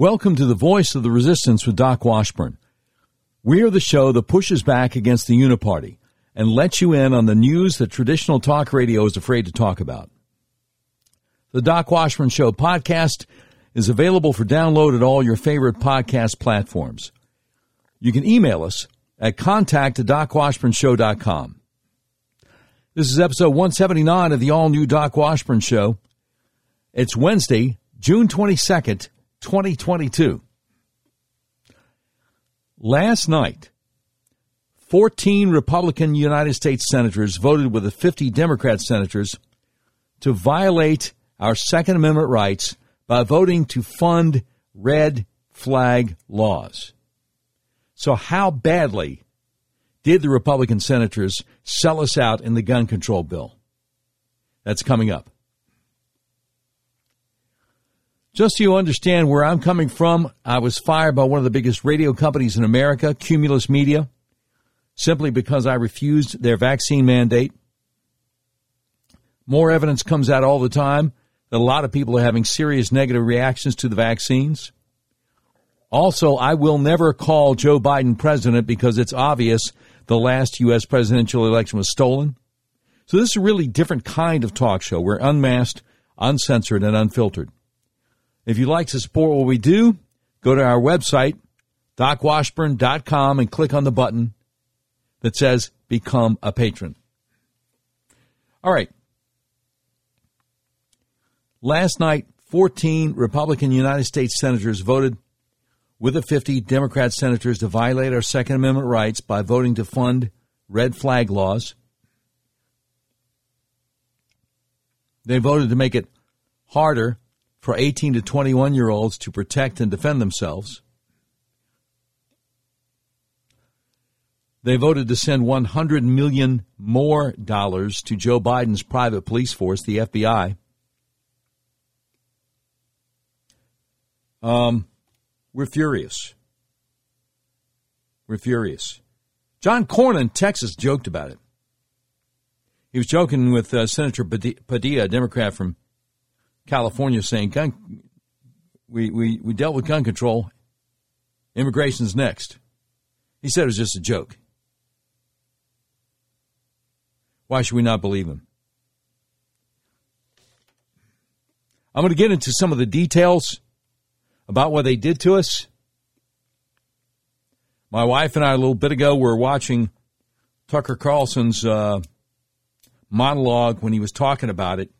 Welcome to the Voice of the Resistance with Doc Washburn. We are the show that pushes back against the Uniparty and lets you in on the news that traditional talk radio is afraid to talk about. The Doc Washburn Show podcast is available for download at all your favorite podcast platforms. You can email us at contact at docwashburnshow.com. This is episode 179 of the all new Doc Washburn Show. It's Wednesday, June 22nd, 2022. Last night, 14 Republican United States senators voted with the 50 Democrat senators to violate our Second Amendment rights by voting to fund red flag laws. So, how badly did the Republican senators sell us out in the gun control bill? That's coming up. Just so you understand where I'm coming from, I was fired by one of the biggest radio companies in America, Cumulus Media, simply because I refused their vaccine mandate. More evidence comes out all the time that a lot of people are having serious negative reactions to the vaccines. Also, I will never call Joe Biden president because it's obvious the last U.S. presidential election was stolen. So this is a really different kind of talk show. We're unmasked, uncensored, and unfiltered. If you'd like to support what we do, go to our website, docwashburn.com, and click on the button that says Become a Patron. All right. Last night, 14 Republican United States senators voted with the 50 Democrat senators to violate our Second Amendment rights by voting to fund red flag laws. They voted to make it harder for 18 to 21 year olds to protect and defend themselves. They voted to send 100 million more dollars to Joe Biden's private police force, the FBI. Um, we're furious. We're furious. John Cornyn, Texas, joked about it. He was joking with uh, Senator Padilla, a Democrat from California saying gun, we, we, we dealt with gun control. Immigration's next. He said it was just a joke. Why should we not believe him? I'm going to get into some of the details about what they did to us. My wife and I, a little bit ago, were watching Tucker Carlson's uh, monologue when he was talking about it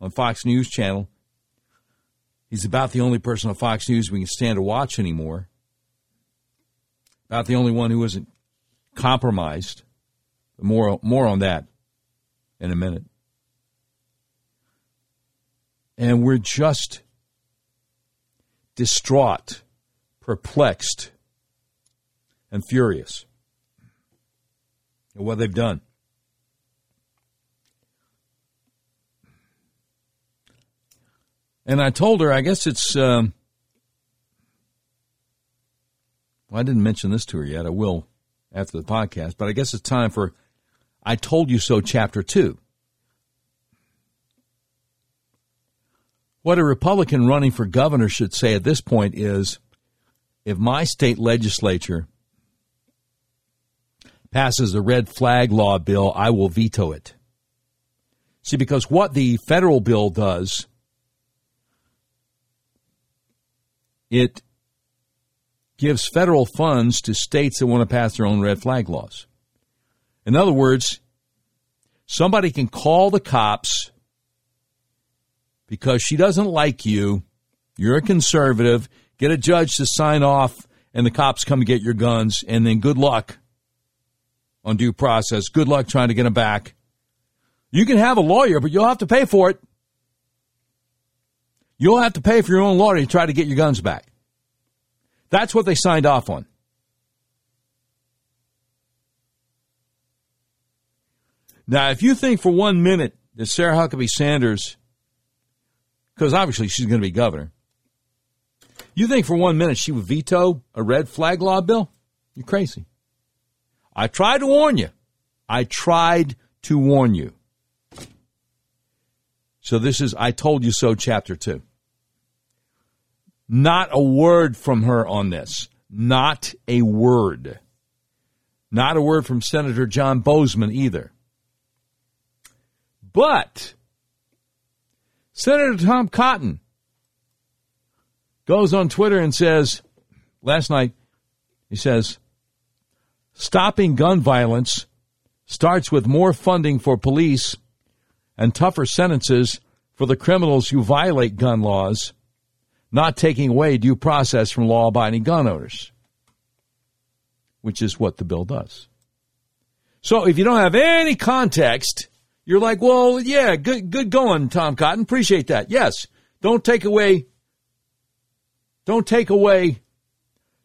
on Fox News Channel. He's about the only person on Fox News we can stand to watch anymore. About the only one who isn't compromised. More, more on that in a minute. And we're just distraught, perplexed, and furious at what they've done. And I told her, I guess it's. Um, well, I didn't mention this to her yet. I will after the podcast, but I guess it's time for I Told You So, Chapter 2. What a Republican running for governor should say at this point is if my state legislature passes a red flag law bill, I will veto it. See, because what the federal bill does it gives federal funds to states that want to pass their own red flag laws. In other words, somebody can call the cops because she doesn't like you, you're a conservative, get a judge to sign off, and the cops come and get your guns, and then good luck on due process. Good luck trying to get them back. You can have a lawyer, but you'll have to pay for it. You'll have to pay for your own lawyer to try to get your guns back. That's what they signed off on. Now, if you think for one minute that Sarah Huckabee Sanders, because obviously she's going to be governor, you think for one minute she would veto a red flag law bill? You're crazy. I tried to warn you. I tried to warn you. So this is I Told You So, Chapter 2. Not a word from her on this. Not a word. Not a word from Senator John Boozman either. But Senator Tom Cotton goes on Twitter and says, last night, he says, stopping gun violence starts with more funding for police and tougher sentences for the criminals who violate gun laws, not taking away due process from law abiding gun owners, which is what the bill does. So if you don't have any context, you're like, well, yeah, good, good going, Tom Cotton. Appreciate that. Yes. Don't take away, don't take away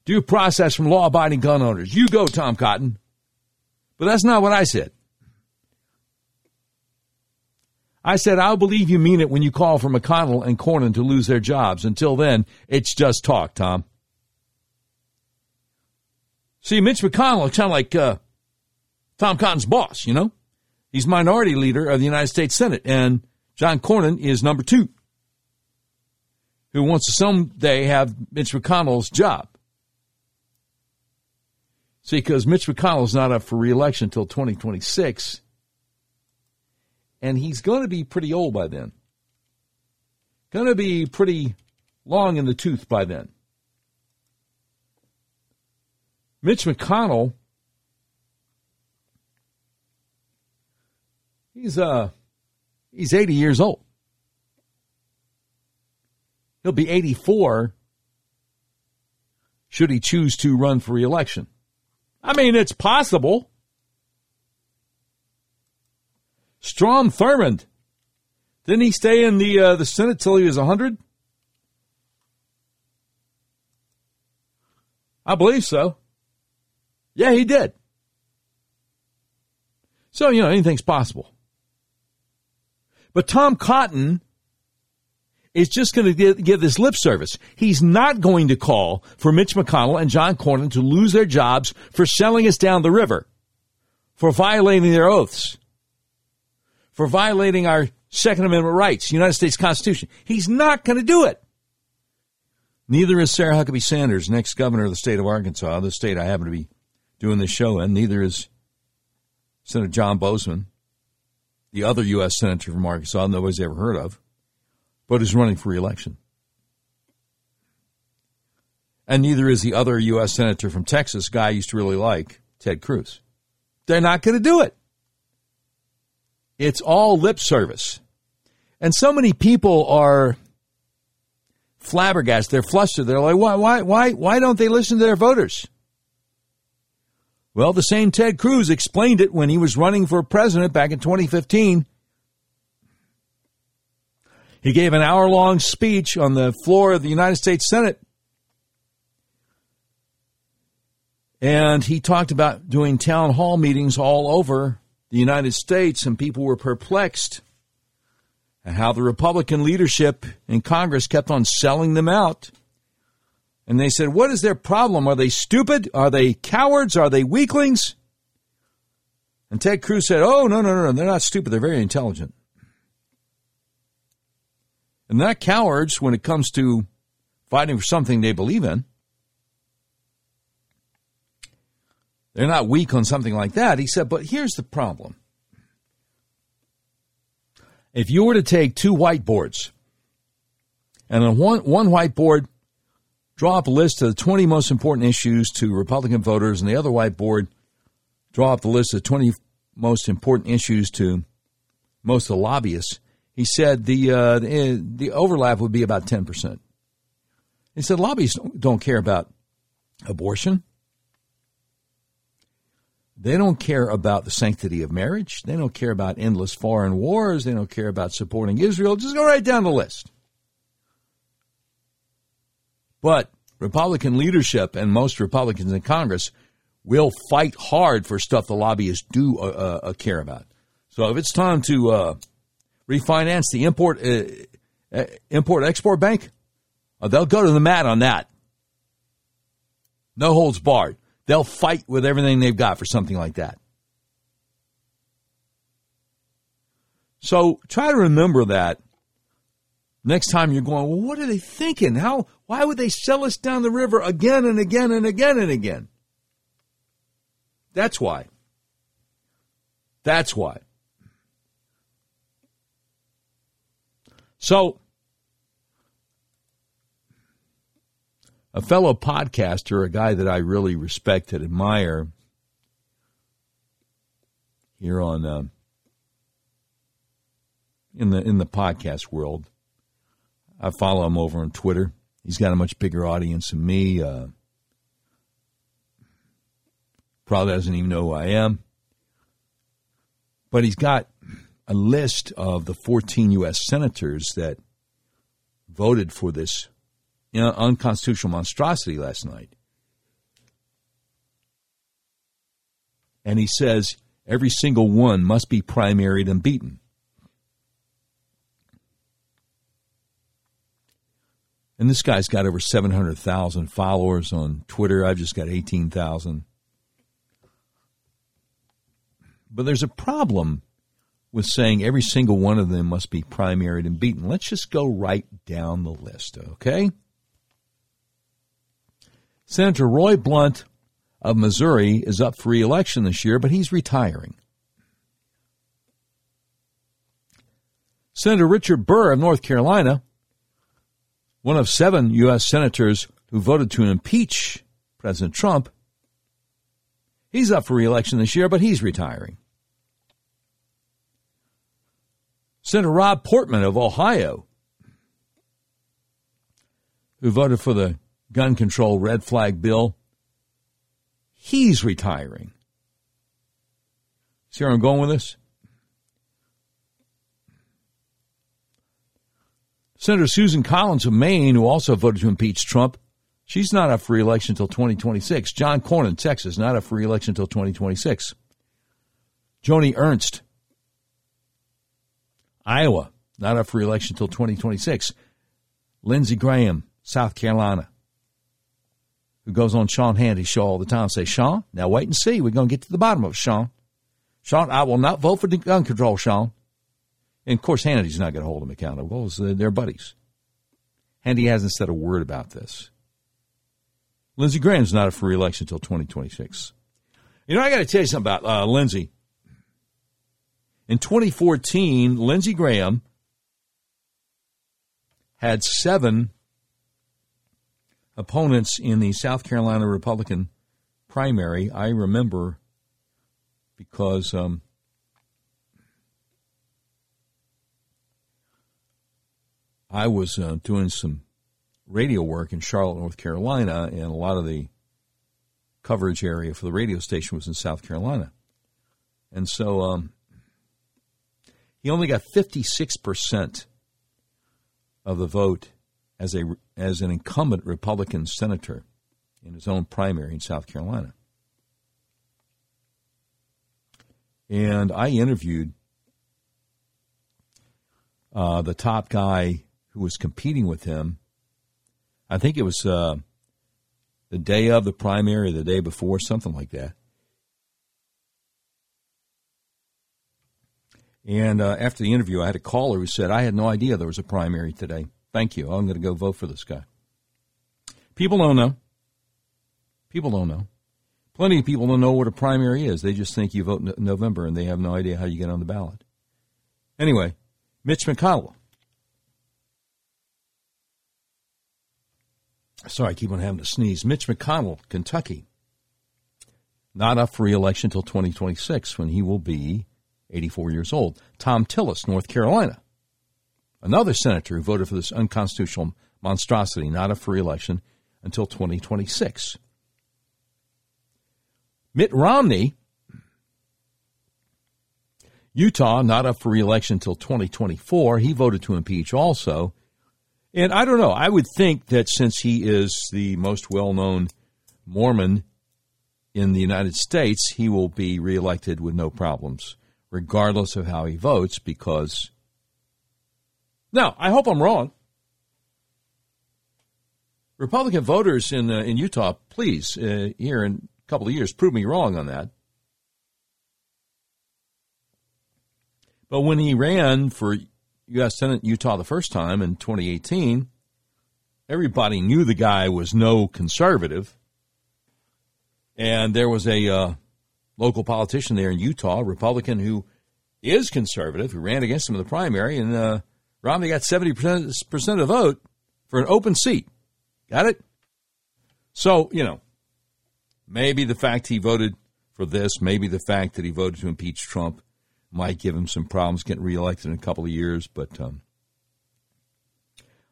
due process from law abiding gun owners. You go, Tom Cotton. But that's not what I said. I said, I'll believe you mean it when you call for McConnell and Cornyn to lose their jobs. Until then, it's just talk, Tom. See, Mitch McConnell of like uh, Tom Cotton's boss, you know? He's minority leader of the United States Senate, and John Cornyn is number two, who wants to someday have Mitch McConnell's job. See, because Mitch McConnell's not up for reelection until 2026 and he's going to be pretty old by then. Going to be pretty long in the tooth by then. Mitch McConnell, he's uh he's 80 years old. He'll be 84 should he choose to run for reelection. I mean, it's possible. Strom Thurmond. Didn't he stay in the uh, the Senate till he was 100? I believe so. Yeah, he did. So, you know, anything's possible. But Tom Cotton is just going to give, give this lip service. He's not going to call for Mitch McConnell and John Cornyn to lose their jobs for selling us down the river, for violating their oaths, for violating our Second Amendment rights, United States Constitution. He's not going to do it. Neither is Sarah Huckabee Sanders, next governor of the state of Arkansas, the state I happen to be doing this show in. Neither is Senator John Boozman, the other U.S. senator from Arkansas nobody's ever heard of, but is running for reelection. And neither is the other U.S. senator from Texas, guy I used to really like, Ted Cruz. They're not going to do it. It's all lip service. And so many people are flabbergasted. They're flustered. They're like, why, why, why, why don't they listen to their voters? Well, the same Ted Cruz explained it when he was running for president back in 2015. He gave an hour long speech on the floor of the United States Senate. And he talked about doing town hall meetings all over the United States, and people were perplexed at how the Republican leadership in Congress kept on selling them out. And they said, What is their problem? Are they stupid? Are they cowards? Are they weaklings? And Ted Cruz said, Oh, no, no, no. They're not stupid. They're very intelligent. And they're not cowards when it comes to fighting for something they believe in. They're not weak on something like that. He said, but here's the problem. If you were to take two whiteboards and on one, one whiteboard, draw up a list of the 20 most important issues to Republican voters, and the other whiteboard, draw up the list of 20 most important issues to most of the lobbyists, he said the, uh, the, the overlap would be about 10%. He said lobbyists don't care about abortion. They don't care about the sanctity of marriage. They don't care about endless foreign wars. They don't care about supporting Israel. Just go right down the list. But Republican leadership and most Republicans in Congress will fight hard for stuff the lobbyists do uh, uh, uh care about. So if it's time to uh, refinance the import uh, uh, import export bank, they'll go to the mat on that. No holds barred. They'll fight with everything they've got for something like that. So try to remember that next time you're going, well, what are they thinking? How, Why would they sell us down the river again and again and again and again? That's why. That's why. So, a fellow podcaster, a guy that I really respect and admire here on uh, in the in the podcast world. I follow him over on Twitter. He's got a much bigger audience than me. Uh, probably doesn't even know who I am. But he's got a list of the 14 U.S. senators that voted for this you know, unconstitutional monstrosity last night. And he says every single one must be primaried and beaten. And this guy's got over 700,000 followers on Twitter. I've just got 18,000. But there's a problem with saying every single one of them must be primaried and beaten. Let's just go right down the list, okay? Senator Roy Blunt of Missouri is up for reelection this year, but he's retiring. Senator Richard Burr of North Carolina one of seven U.S. senators who voted to impeach President Trump. He's up for reelection this year, but he's retiring. Senator Rob Portman of Ohio, who voted for the gun control red flag bill, he's retiring. See where I'm going with this? Senator Susan Collins of Maine, who also voted to impeach Trump, she's not up for reelection until 2026. John Cornyn, Texas, not up for reelection until 2026. Joni Ernst, Iowa, not up for reelection until 2026. Lindsey Graham, South Carolina, who goes on Sean Hannity's show all the time, say, Sean, now wait and see. We're going to get to the bottom of it, Sean. Sean, I will not vote for the gun control, Sean. And of course, Hannity's not going to hold him accountable. So they're buddies. Hannity hasn't said a word about this. Lindsey Graham's not up for reelection until 2026. You know, I got to tell you something about uh, Lindsey. In 2014, Lindsey Graham had seven opponents in the South Carolina Republican primary. I remember because um, I was uh, doing some radio work in Charlotte, North Carolina, and a lot of the coverage area for the radio station was in South Carolina. And so um, he only got 56% of the vote as a as an incumbent Republican senator in his own primary in South Carolina. And I interviewed uh, the top guy who was competing with him. I think it was uh, the day of the primary, the day before, something like that. And uh, after the interview, I had a caller who said, I had no idea there was a primary today. Thank you. Oh, I'm going to go vote for this guy. People don't know. People don't know. Plenty of people don't know what a primary is. They just think you vote in November and they have no idea how you get on the ballot. Anyway, Mitch McConnell Sorry, I keep on having to sneeze. Mitch McConnell, Kentucky, not up for reelection until 2026 when he will be 84 years old. Thom Tillis, North Carolina, another senator who voted for this unconstitutional monstrosity, not up for reelection until 2026. Mitt Romney, Utah, not up for reelection until 2024. He voted to impeach also. And I don't know. I would think that since he is the most well known Mormon in the United States, he will be reelected with no problems, regardless of how he votes, because. Now, I hope I'm wrong. Republican voters in, uh, in Utah, please, uh, here in a couple of years, prove me wrong on that. But when he ran for U.S. Senate Utah the first time in 2018, everybody knew the guy was no conservative. And there was a uh, local politician there in Utah, Republican who is conservative, who ran against him in the primary, and uh, Romney got 70% of the vote for an open seat. Got it? So, you know, maybe the fact he voted for this, maybe the fact that he voted to impeach Trump might give him some problems getting reelected in a couple of years, but um,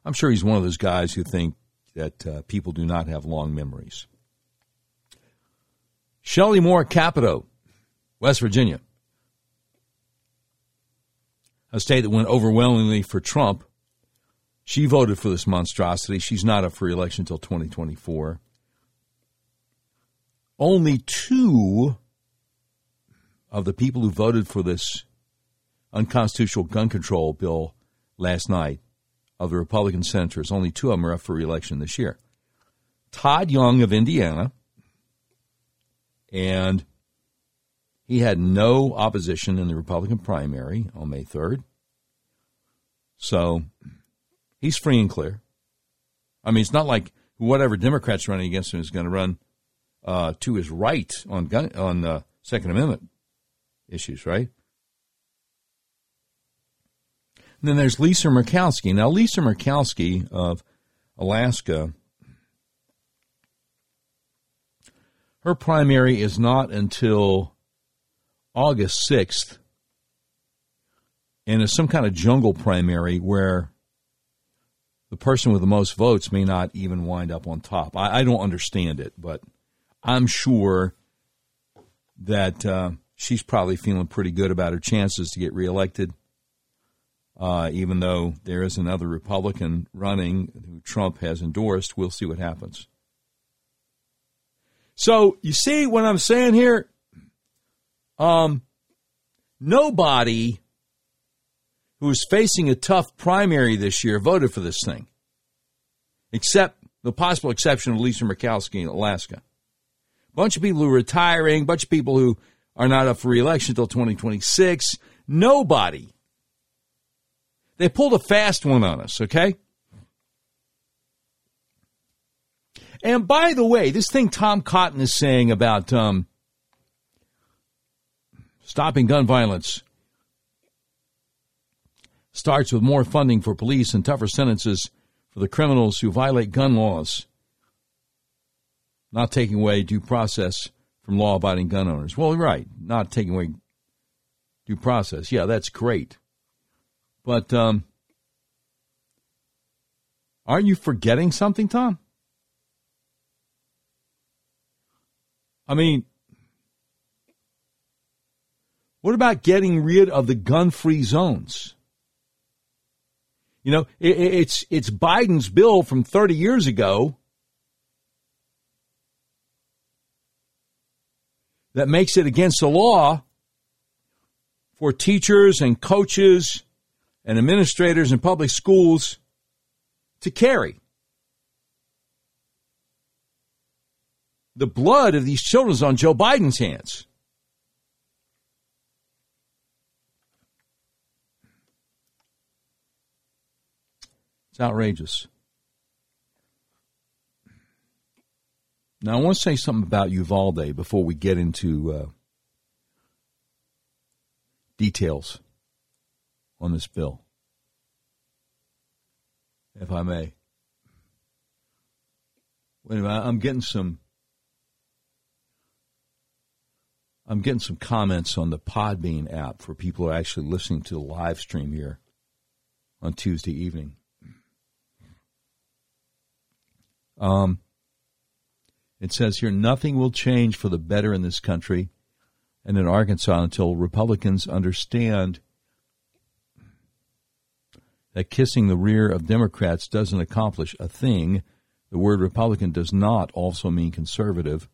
I'm sure he's one of those guys who think that uh, people do not have long memories. Shelley Moore Capito, West Virginia, a state that went overwhelmingly for Trump. She voted for this monstrosity. She's not up for election until 2024. Only two of the people who voted for this unconstitutional gun control bill last night of the Republican senators, only two of them are up for reelection this year. Todd Young of Indiana, and he had no opposition in the Republican primary on May 3rd. So he's free and clear. I mean, it's not like whatever Democrats running against him is going to run uh, to his right on gun, on uh, Second Amendment issues, right? And then there's Lisa Murkowski. Now, Lisa Murkowski of Alaska, her primary is not until August 6th, and it's some kind of jungle primary where the person with the most votes may not even wind up on top. I, I don't understand it, but I'm sure that uh, she's probably feeling pretty good about her chances to get reelected uh, even though there is another Republican running who Trump has endorsed. We'll see what happens. So you see what I'm saying here? Um, nobody who is facing a tough primary this year voted for this thing, except the possible exception of Lisa Murkowski in Alaska. Bunch of people who are retiring, bunch of people who are not up for reelection until 2026. Nobody they pulled a fast one on us, okay? And by the way, this thing Tom Cotton is saying about um, stopping gun violence starts with more funding for police and tougher sentences for the criminals who violate gun laws, not taking away due process from law abiding gun owners. Well, right, not taking away due process. Yeah, that's great. But um, aren't you forgetting something, Tom? I mean, what about getting rid of the gun-free zones? You know, it, it's it's Biden's bill from 30 years ago that makes it against the law for teachers and coaches and administrators in public schools to carry. The blood of these children is on Joe Biden's hands. It's outrageous. Now, I want to say something about Uvalde before we get into uh, details on this bill, if I may. Wait a minute, I'm getting some. I'm getting some comments on the Podbean app for people who are actually listening to the live stream here on Tuesday evening. Um, it says here nothing will change for the better in this country and in Arkansas until Republicans understand that kissing the rear of Democrats doesn't accomplish a thing. The word Republican does not also mean conservative.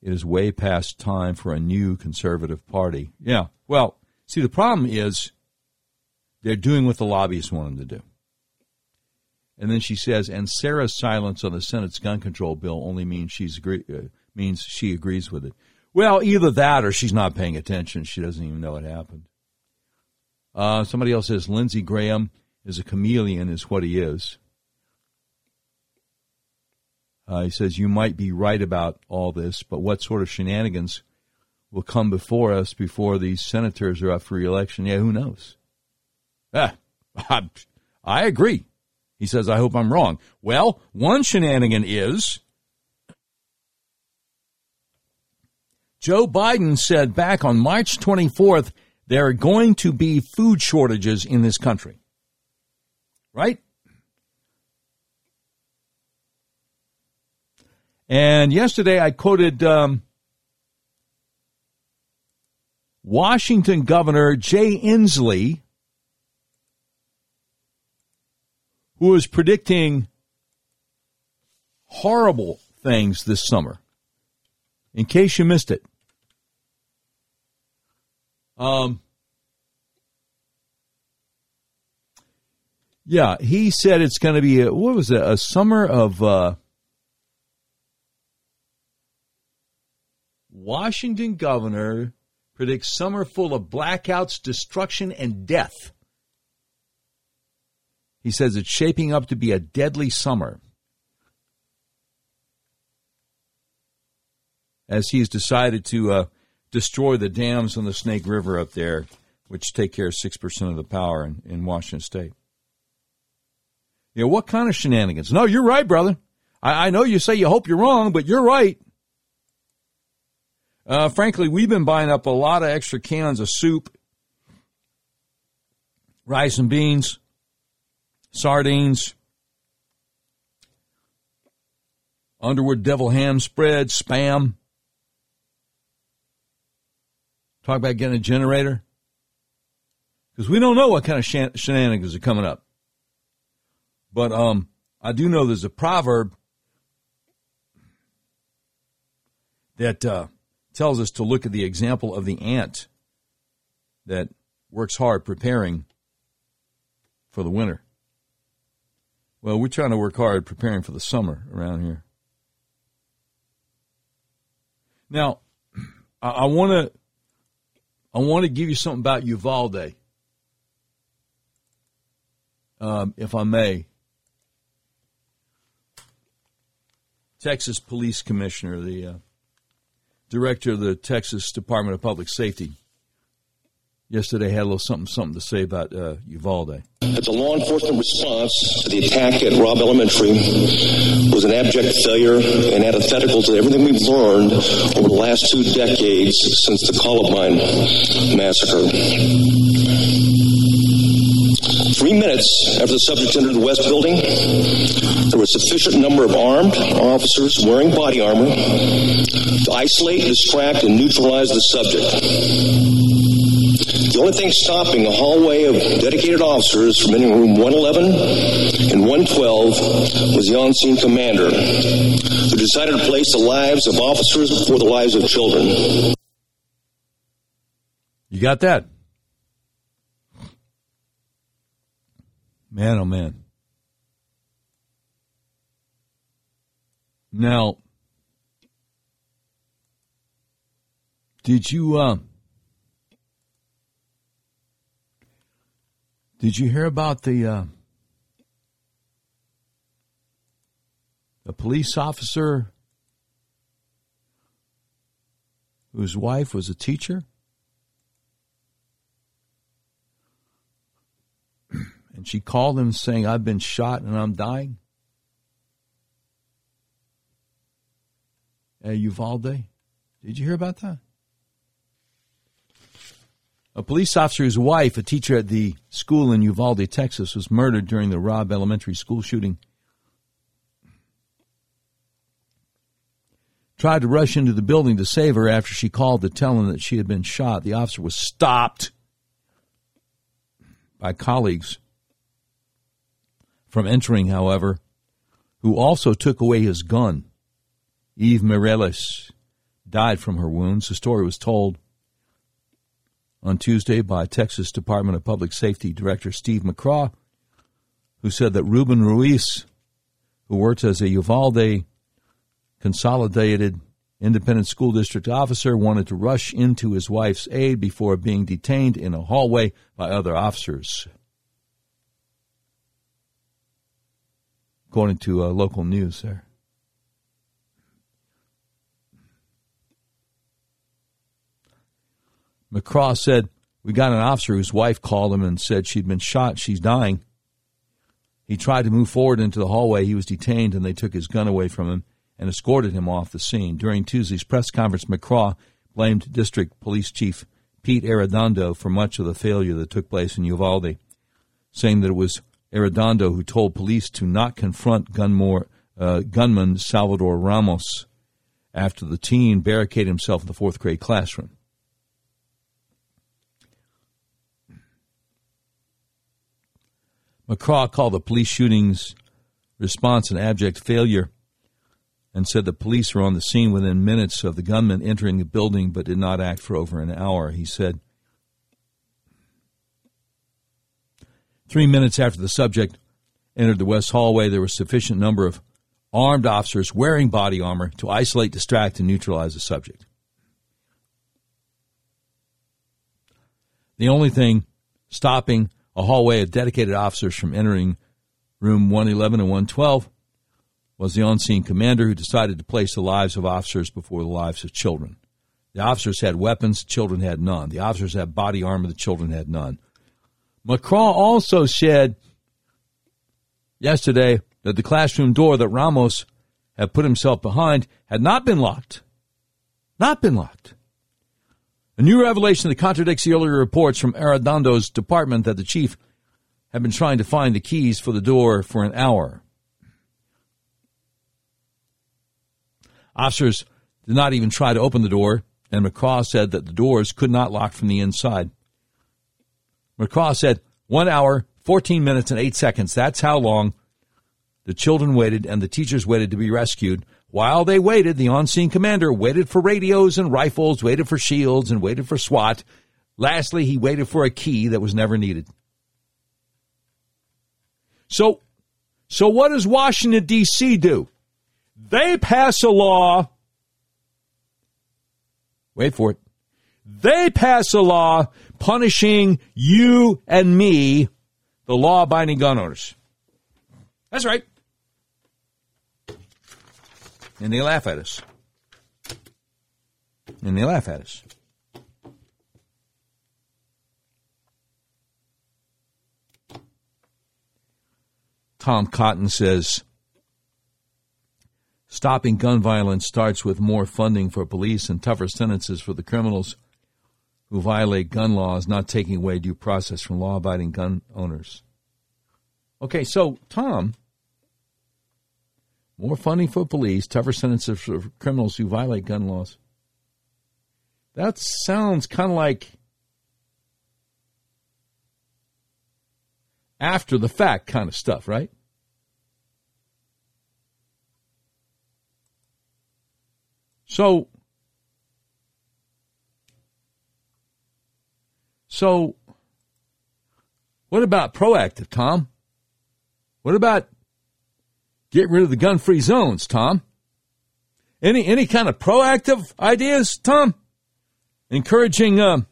It is way past time for a new conservative party. Yeah, well, see, the problem is they're doing what the lobbyists want them to do. And then she says, and Sarah's silence on the Senate's gun control bill only means she's agree, uh, means she agrees with it. Well, either that or she's not paying attention. She doesn't even know it happened. Uh, somebody else says Lindsey Graham is a chameleon, is what he is. Uh, he says, You might be right about all this, but what sort of shenanigans will come before us before these senators are up for reelection? Yeah, who knows? Ah, I, I agree. He says, I hope I'm wrong. Well, one shenanigan is Joe Biden said back on March 24th there are going to be food shortages in this country. Right? And yesterday I quoted um, Washington Governor Jay Inslee, who was predicting horrible things this summer. In case you missed it, um, yeah, he said it's going to be a, what was it? A summer of uh, Washington governor predicts summer full of blackouts, destruction, and death. He says it's shaping up to be a deadly summer. As he's decided to uh, destroy the dams on the Snake River up there, which take care of 6% of the power in, in Washington State. You know, what kind of shenanigans? No, you're right, brother. I, I know you say you hope you're wrong, but you're right. Uh, frankly, we've been buying up a lot of extra cans of soup, rice and beans, sardines, Underwood devil ham spread, spam. Talk about getting a generator. Because we don't know what kind of shenanigans are coming up. But um, I do know there's a proverb that uh, tells us to look at the example of the ant that works hard preparing for the winter. Well, we're trying to work hard preparing for the summer around here. Now, I want to I want to give you something about Uvalde, um, if I may. Texas Police Commissioner, the uh, director of the Texas Department of Public Safety, yesterday had a little something something to say about uh, Uvalde. That the law enforcement response to the attack at Robb Elementary was an abject failure and antithetical to everything we've learned over the last two decades since the Columbine massacre. Three minutes after the subject entered the West Building, there was a sufficient number of armed officers wearing body armor to isolate, distract, and neutralize the subject. The only thing stopping a hallway of dedicated officers from entering room 111 and 112 was the on-scene commander, who decided to place the lives of officers before the lives of children. You got that? Man, oh man. Now, did you uh, did you hear about the uh, the police officer whose wife was a teacher? And she called him saying, I've been shot and I'm dying. At Uvalde. Did you hear about that? A police officer's wife, a teacher at the school in Uvalde, Texas, was murdered during the Robb Elementary School shooting. Tried to rush into the building to save her after she called to tell him that she had been shot. The officer was stopped by colleagues from entering, however, who also took away his gun. Eve Mireles died from her wounds. The story was told on Tuesday by Texas Department of Public Safety Director Steve McCraw, who said that Ruben Ruiz, who worked as a Uvalde Consolidated Independent School District officer, wanted to rush into his wife's aid before being detained in a hallway by other officers. according to uh, local news there. McCraw said, We got an officer whose wife called him and said she'd been shot. She's dying. He tried to move forward into the hallway. He was detained and they took his gun away from him and escorted him off the scene. During Tuesday's press conference, McCraw blamed District Police Chief Pete Arredondo for much of the failure that took place in Uvalde, saying that it was Arredondo who told police to not confront gunmore, uh, gunman Salvador Ramos after the teen barricaded himself in the fourth grade classroom. McCraw called the police shootings response an abject failure and said the police were on the scene within minutes of the gunman entering the building but did not act for over an hour. He said, Three minutes after the subject entered the west hallway, there was sufficient number of armed officers wearing body armor to isolate, distract, and neutralize the subject. The only thing stopping a hallway of dedicated officers from entering room 111 and 112 was the on scene commander who decided to place the lives of officers before the lives of children. The officers had weapons, the children had none. The officers had body armor, the children had none. McCraw also said yesterday that the classroom door that Ramos had put himself behind had not been locked. Not been locked. A new revelation that contradicts the earlier reports from Arredondo's department that the chief had been trying to find the keys for the door for an hour. Officers did not even try to open the door, and McCraw said that the doors could not lock from the inside. McCraw said, one hour, 14 minutes, and 8 seconds. That's how long the children waited and the teachers waited to be rescued. While they waited, the on scene commander waited for radios and rifles, waited for shields, and waited for SWAT. Lastly, he waited for a key that was never needed. So, so what does Washington, D.C. do? They pass a law. Wait for it. They pass a law punishing you and me, the law abiding gun owners. That's right. And they laugh at us. And they laugh at us. Tom Cotton says stopping gun violence starts with more funding for police and tougher sentences for the criminals who violate gun laws, not taking away due process from law abiding gun owners. Okay, so, Tom, more funding for police, tougher sentences for criminals who violate gun laws. That sounds kind of like after the fact kind of stuff, right? So, so what about proactive, Tom? What about get rid of the gun-free zones, Tom? Any any kind of proactive ideas, Tom? Encouraging, um,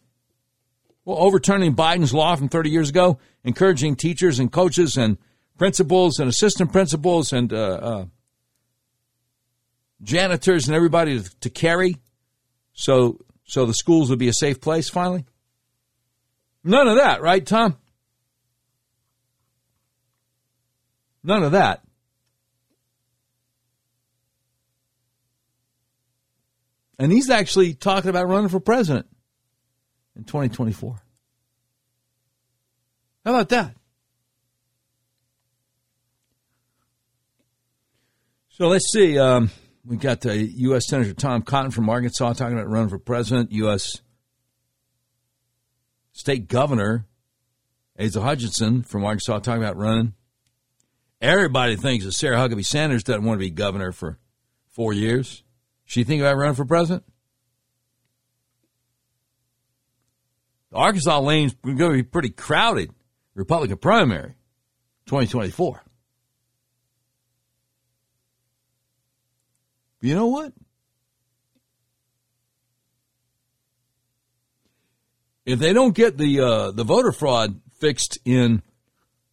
well, overturning Biden's law from 30 years ago, encouraging teachers and coaches and principals and assistant principals and uh, uh, janitors and everybody to, to carry, so so the schools would be a safe place. Finally, none of that, right, Tom? None of that. And he's actually talking about running for president in 2024. How about that? So let's see. Um, we got the U.S. Senator Tom Cotton from Arkansas talking about running for president. U.S. State Governor Asa Hutchinson from Arkansas talking about running. Everybody thinks that Sarah Huckabee Sanders doesn't want to be governor for four years. She think about running for president? The Arkansas lane's going to be pretty crowded. Republican primary, 2024. You know what? If they don't get the uh, the voter fraud fixed in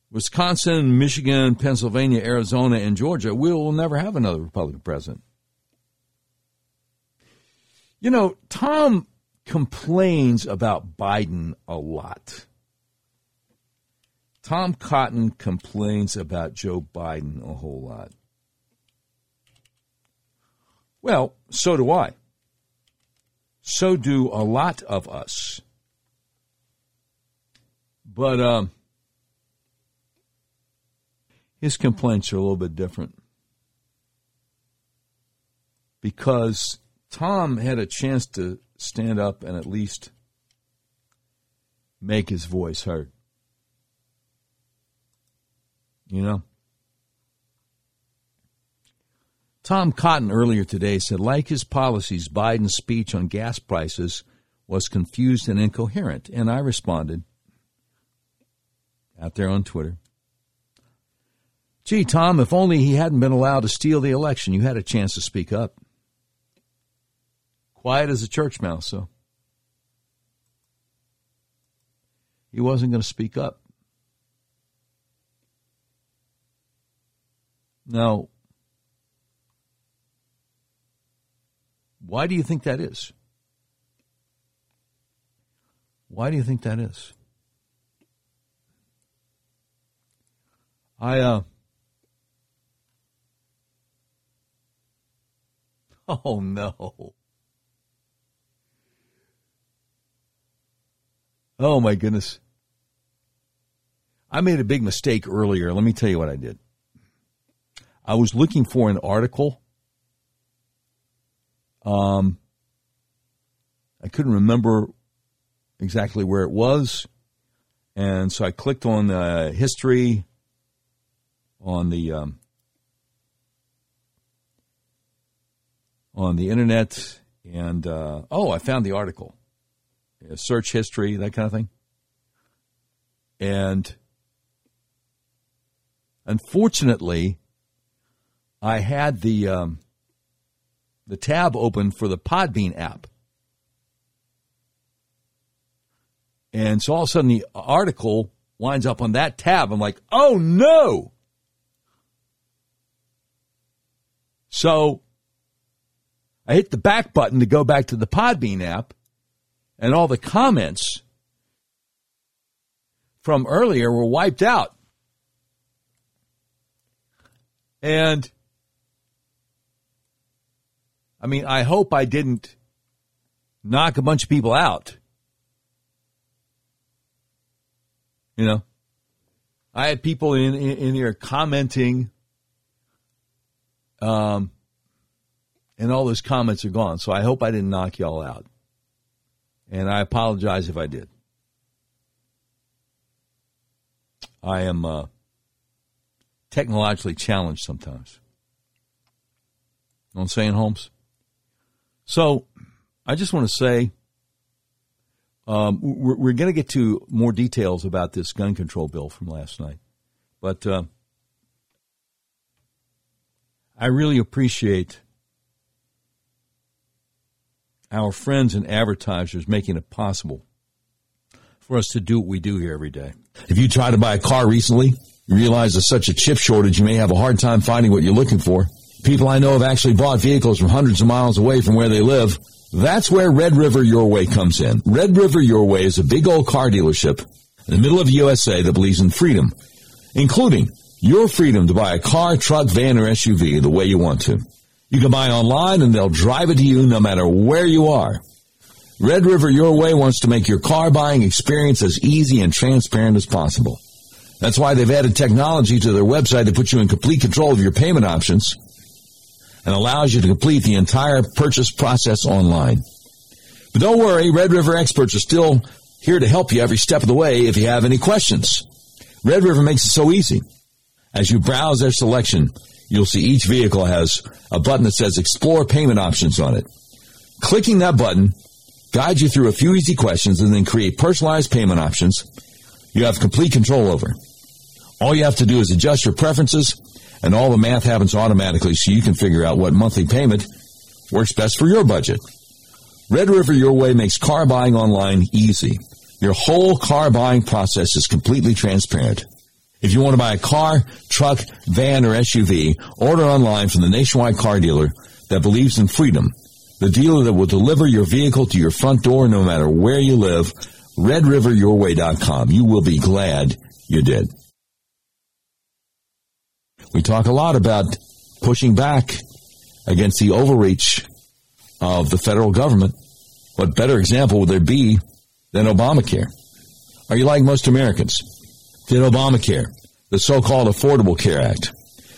Wisconsin, Michigan, Pennsylvania, Arizona, and Georgia, we will never have another Republican president. You know, Tom complains about Biden a lot. Tom Cotton complains about Joe Biden a whole lot. Well, so do I. So do a lot of us. But um, his complaints are a little bit different because Tom had a chance to stand up and at least make his voice heard. You know? Tom Cotton earlier today said, like his policies, Biden's speech on gas prices was confused and incoherent. And I responded out there on Twitter. Gee, Tom, if only he hadn't been allowed to steal the election, you had a chance to speak up. Quiet as a church mouse, so. He wasn't going to speak up. Now, why do you think that is? Why do you think that is? I uh Oh no. Oh my goodness. I made a big mistake earlier. Let me tell you what I did. I was looking for an article. Um, I couldn't remember exactly where it was. And so I clicked on the history on the um, on the internet, and uh, oh, I found the article, search history, that kind of thing, and unfortunately, I had the um, the tab open for the Podbean app. And so all of a sudden the article winds up on that tab. I'm like, oh no. So I hit the back button to go back to the Podbean app, and all the comments from earlier were wiped out. And I mean, I hope I didn't knock a bunch of people out. You know, I had people in, in, in here commenting, um, and all those comments are gone. So I hope I didn't knock y'all out. And I apologize if I did. I am uh, technologically challenged sometimes. You know what I'm saying, Holmes? So I just want to say um, we're, we're going to get to more details about this gun control bill from last night. But uh, I really appreciate our friends and advertisers making it possible for us to do what we do here every day. If you tried to buy a car recently, you realize there's such a chip shortage, you may have a hard time finding what you're looking for. People I know have actually bought vehicles from hundreds of miles away from where they live. That's where Red River Your Way comes in. Red River Your Way is a big old car dealership in the middle of the USA that believes in freedom, including your freedom to buy a car, truck, van, or SUV the way you want to. You can buy online and they'll drive it to you no matter where you are. Red River Your Way wants to make your car buying experience as easy and transparent as possible. That's why they've added technology to their website that puts you in complete control of your payment options and allows you to complete the entire purchase process online. But don't worry, Red River experts are still here to help you every step of the way if you have any questions. Red River makes it so easy. As you browse their selection, you'll see each vehicle has a button that says explore payment options on it. Clicking that button guides you through a few easy questions and then create personalized payment options you have complete control over. All you have to do is adjust your preferences and all the math happens automatically so you can figure out what monthly payment works best for your budget. Red River Your Way makes car buying online easy. Your whole car buying process is completely transparent. If you want to buy a car, truck, van, or SUV, order online from the nationwide car dealer that believes in freedom the dealer that will deliver your vehicle to your front door no matter where you live. RedRiverYourWay.com. You will be glad you did. We talk a lot about pushing back against the overreach of the federal government. What better example would there be than Obamacare? Are you like most Americans? Did Obamacare, the so-called Affordable Care Act,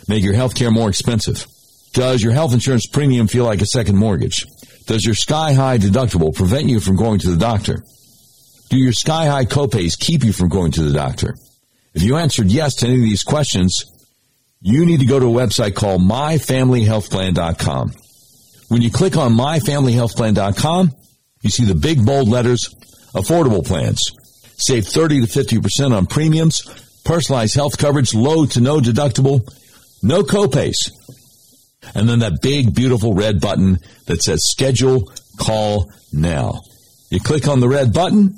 make your health care more expensive? Does your health insurance premium feel like a second mortgage? Does your sky high deductible prevent you from going to the doctor? Do your sky high copays keep you from going to the doctor? If you answered yes to any of these questions, you need to go to a website called myfamilyhealthplan.com. When you click on myfamilyhealthplan.com, you see the big bold letters, affordable plans. Save 30 to 50% on premiums, personalized health coverage, low to no deductible, no copays. And then that big, beautiful red button that says schedule call now. You click on the red button,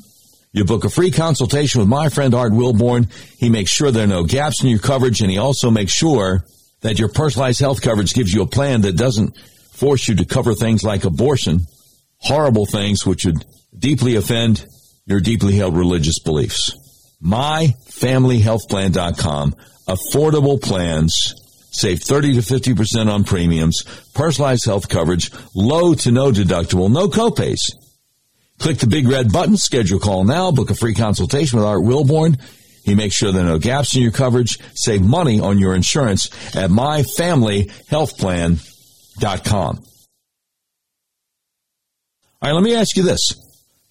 you book a free consultation with my friend Art Wilborn. He makes sure there are no gaps in your coverage and he also makes sure that your personalized health coverage gives you a plan that doesn't force you to cover things like abortion, horrible things which would deeply offend your deeply held religious beliefs. MyFamilyHealthPlan.com. Affordable plans. Save 30 to 50% on premiums, personalized health coverage, low to no deductible, no copays. Click the big red button, schedule call now, book a free consultation with Art Wilborn. He makes sure there are no gaps in your coverage. Save money on your insurance at myfamilyhealthplan.com. All right, let me ask you this.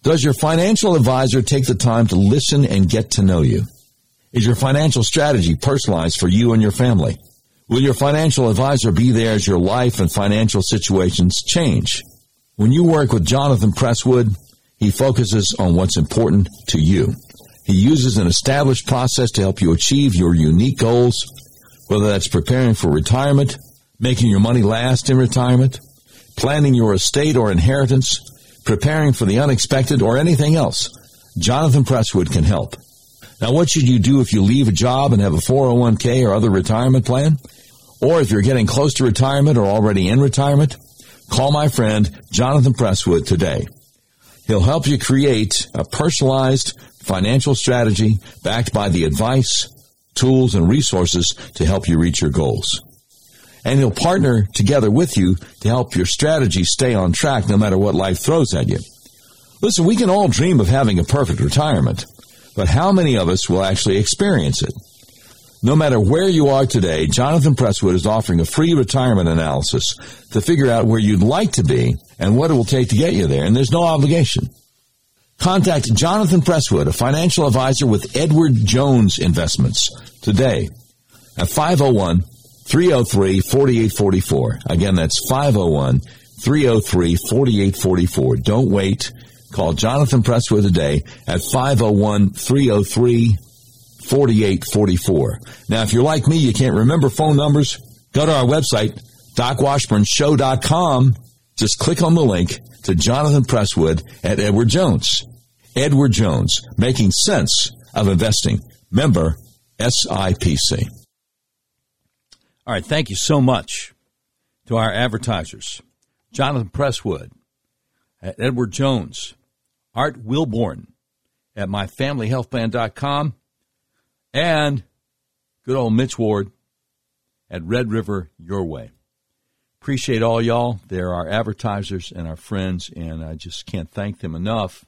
Does your financial advisor take the time to listen and get to know you? Is your financial strategy personalized for you and your family? Will your financial advisor be there as your life and financial situations change? When you work with Jonathan Presswood, he focuses on what's important to you. He uses an established process to help you achieve your unique goals, whether that's preparing for retirement, making your money last in retirement, planning your estate or inheritance, preparing for the unexpected, or anything else, Jonathan Presswood can help. Now, what should you do if you leave a job and have a 401k or other retirement plan? Or if you're getting close to retirement or already in retirement? Call my friend Jonathan Presswood today. He'll help you create a personalized financial strategy backed by the advice, tools, and resources to help you reach your goals and he'll partner together with you to help your strategy stay on track no matter what life throws at you. Listen, we can all dream of having a perfect retirement, but how many of us will actually experience it? No matter where you are today, Jonathan Presswood is offering a free retirement analysis to figure out where you'd like to be and what it will take to get you there, and there's no obligation. Contact Jonathan Presswood, a financial advisor with Edward Jones Investments, today at 501 303 4844. Again, that's 501 303 4844. Don't wait. Call Jonathan Presswood today at 501 303 4844. Now, if you're like me, you can't remember phone numbers, go to our website, docwashburnshow.com. Just click on the link to Jonathan Presswood at Edward Jones. Edward Jones, making sense of investing. Member SIPC. All right, thank you so much to our advertisers Jonathan Presswood Edward Jones, Art Wilborn at myfamilyhealthplan.com, and good old Mitch Ward at Red River Your Way. Appreciate all y'all. They're our advertisers and our friends, and I just can't thank them enough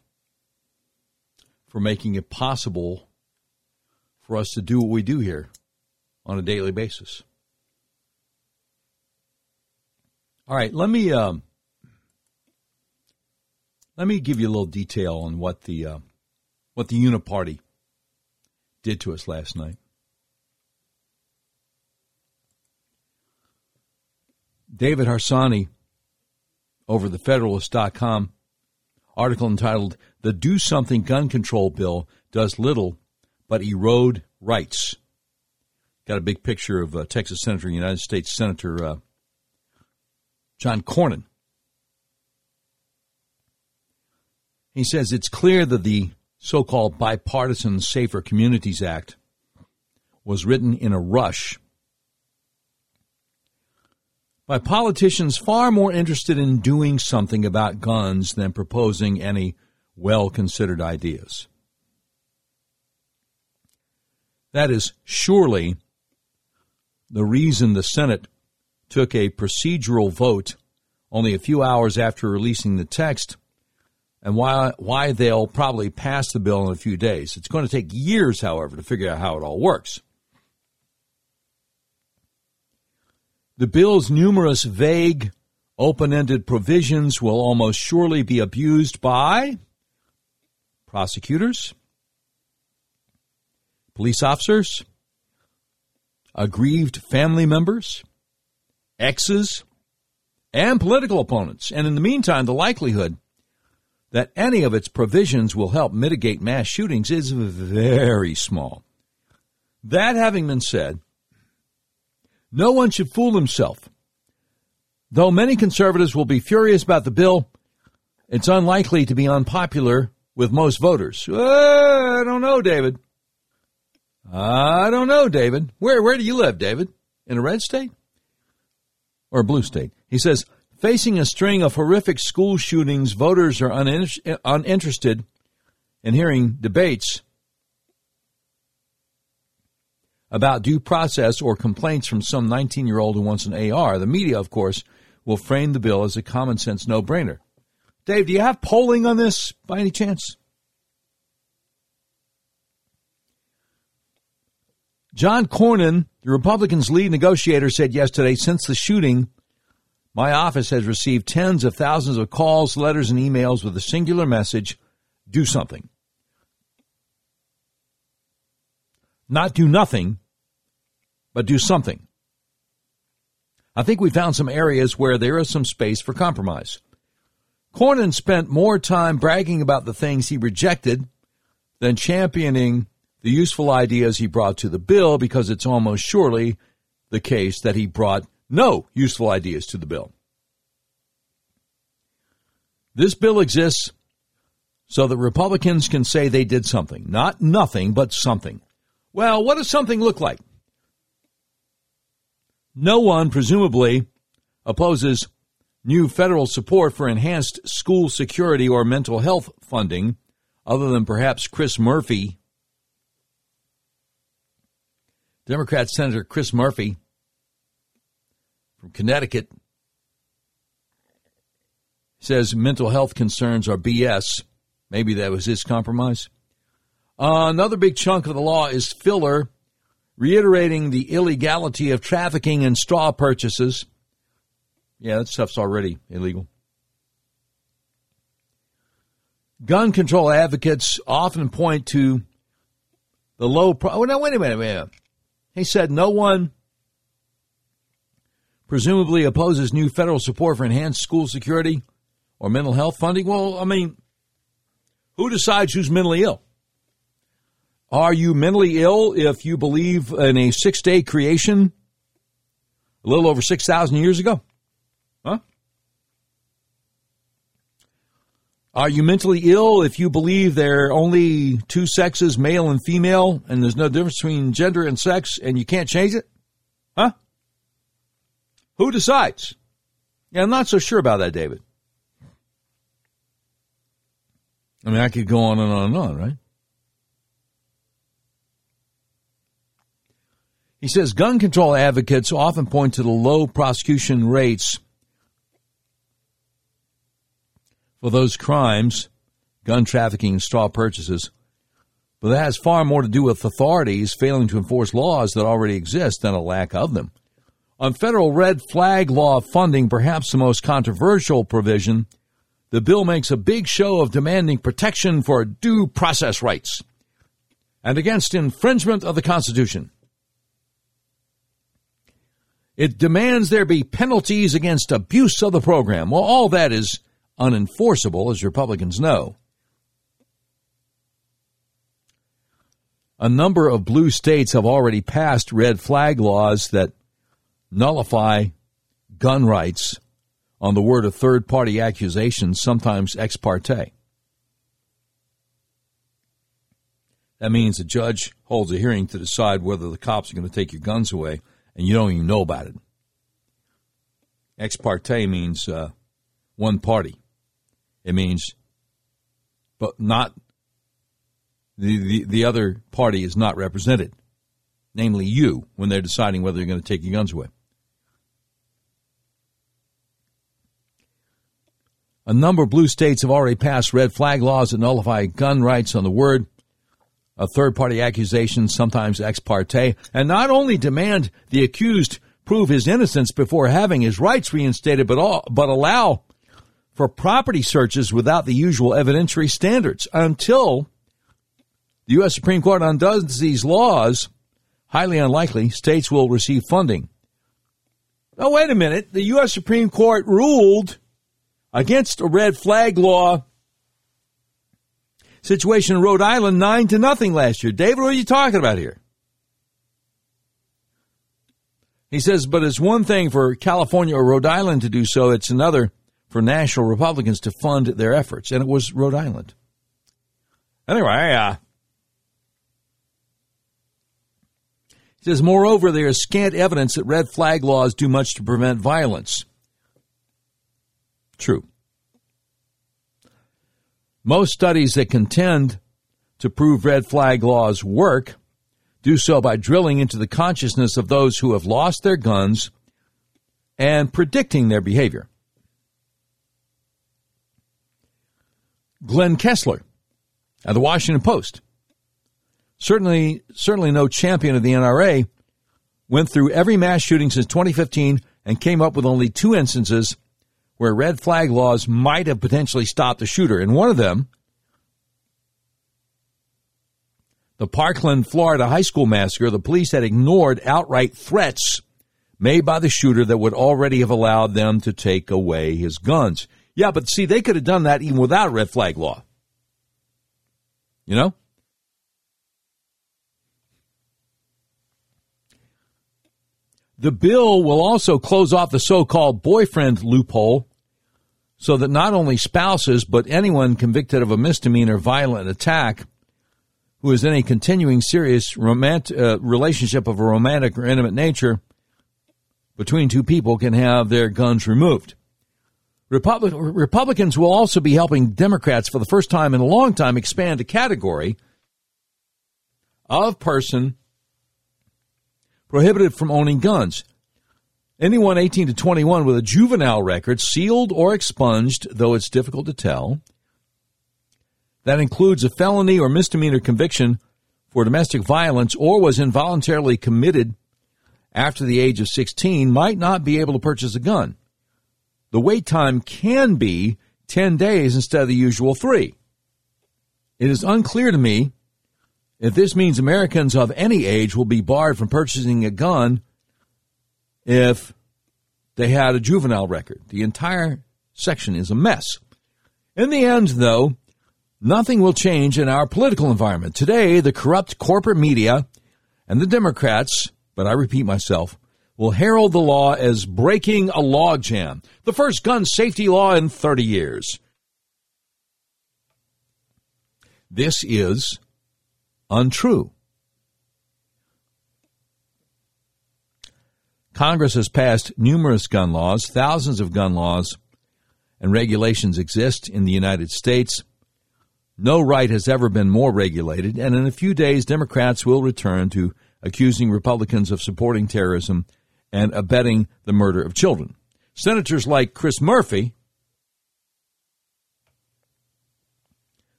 for making it possible for us to do what we do here on a daily basis. All right, let me um, let me give you a little detail on what the uh, what the Uniparty did to us last night. David Harsanyi over the Federalist.com article entitled "The Do Something Gun Control Bill Does Little But Erode Rights." Got a big picture of uh, Texas Senator, United States Senator. Uh, John Cornyn. He says it's clear that the so called Bipartisan Safer Communities Act was written in a rush by politicians far more interested in doing something about guns than proposing any well considered ideas. That is surely the reason the Senate took a procedural vote only a few hours after releasing the text and why, why they'll probably pass the bill in a few days. It's going to take years, however, to figure out how it all works. The bill's numerous vague, open ended provisions will almost surely be abused by prosecutors, police officers, aggrieved family members, exes, and political opponents. And in the meantime, the likelihood that any of its provisions will help mitigate mass shootings is very small. That having been said, no one should fool himself. Though many conservatives will be furious about the bill, it's unlikely to be unpopular with most voters. Uh, I don't know, David. I don't know, David. Where where do you live, David? In a red state or blue state? He says, facing a string of horrific school shootings, voters are uninter- uninterested in hearing debates about due process or complaints from some 19 year old who wants an AR. The media, of course, will frame the bill as a common sense no brainer. Dave, do you have polling on this by any chance? John Cornyn, the Republicans' lead negotiator, said yesterday since the shooting, my office has received tens of thousands of calls, letters, and emails with a singular message do something. Not do nothing, but do something. I think we found some areas where there is some space for compromise. Cornyn spent more time bragging about the things he rejected than championing the useful ideas he brought to the bill because it's almost surely the case that he brought no useful ideas to the bill. This bill exists so that Republicans can say they did something. Not nothing, but something. Well, what does something look like? No one, presumably, opposes new federal support for enhanced school security or mental health funding, other than perhaps Chris Murphy. Democrat Senator Chris Murphy from Connecticut says mental health concerns are BS. Maybe that was his compromise. Uh, another big chunk of the law is filler reiterating the illegality of trafficking in straw purchases. Yeah, that stuff's already illegal. Gun control advocates often point to the low. Pro- oh, no, wait a minute, wait a minute. He said no one presumably opposes new federal support for enhanced school security or mental health funding. Well, I mean, who decides who's mentally ill? Are you mentally ill if you believe in a six day creation a little over 6,000 years ago? Huh? Are you mentally ill if you believe there are only two sexes, male and female, and there's no difference between gender and sex and you can't change it? Huh? Who decides? Yeah, I'm not so sure about that, David. I mean, I could go on and on and on, right? He says gun control advocates often point to the low prosecution rates for those crimes, gun trafficking, straw purchases, but that has far more to do with authorities failing to enforce laws that already exist than a lack of them. On federal red flag law funding, perhaps the most controversial provision, the bill makes a big show of demanding protection for due process rights and against infringement of the Constitution. It demands there be penalties against abuse of the program. Well, all that is unenforceable, as Republicans know. A number of blue states have already passed red flag laws that nullify gun rights on the word of third party accusations, sometimes ex parte. That means a judge holds a hearing to decide whether the cops are going to take your guns away and you don't even know about it. Ex parte means uh, one party. It means, but not the, the, the other party is not represented, namely you, when they're deciding whether you're going to take your guns away. A number of blue states have already passed red flag laws that nullify gun rights on the word of third party accusations, sometimes ex parte, and not only demand the accused prove his innocence before having his rights reinstated, but, all, but allow for property searches without the usual evidentiary standards until the U.S. Supreme Court undoes these laws. Highly unlikely states will receive funding. Now, wait a minute. The U.S. Supreme Court ruled against a red flag law situation in Rhode Island nine to nothing last year. David, what are you talking about here? He says, but it's one thing for California or Rhode Island to do so, it's another for national Republicans to fund their efforts. And it was Rhode Island. Anyway, uh, he says, moreover, there is scant evidence that red flag laws do much to prevent violence. True. Most studies that contend to prove red flag laws work do so by drilling into the consciousness of those who have lost their guns and predicting their behavior. Glenn Kessler at the Washington Post, certainly, certainly no champion of the NRA, went through every mass shooting since 2015 and came up with only two instances where red flag laws might have potentially stopped the shooter. And one of them, the Parkland, Florida high school massacre, the police had ignored outright threats made by the shooter that would already have allowed them to take away his guns. Yeah, but see, they could have done that even without red flag law. You know? The bill will also close off the so called boyfriend loophole so that not only spouses, but anyone convicted of a misdemeanor violent attack who is in a continuing serious romantic, uh, relationship of a romantic or intimate nature between two people can have their guns removed. Republic, Republicans will also be helping Democrats for the first time in a long time expand a category of person prohibited from owning guns. Anyone 18 to 21 with a juvenile record, sealed or expunged, though it's difficult to tell, that includes a felony or misdemeanor conviction for domestic violence or was involuntarily committed after the age of 16 might not be able to purchase a gun. The wait time can be 10 days instead of the usual three. It is unclear to me if this means Americans of any age will be barred from purchasing a gun if they had a juvenile record. The entire section is a mess. In the end, though, nothing will change in our political environment. Today, the corrupt corporate media and the Democrats, but I repeat myself, will herald the law as breaking a logjam, the first gun safety law in 30 years. This is untrue. Congress has passed numerous gun laws, thousands of gun laws and regulations exist in the United States. No right has ever been more regulated, and in a few days, Democrats will return to accusing Republicans of supporting terrorism and abetting the murder of children. Senators like Chris Murphy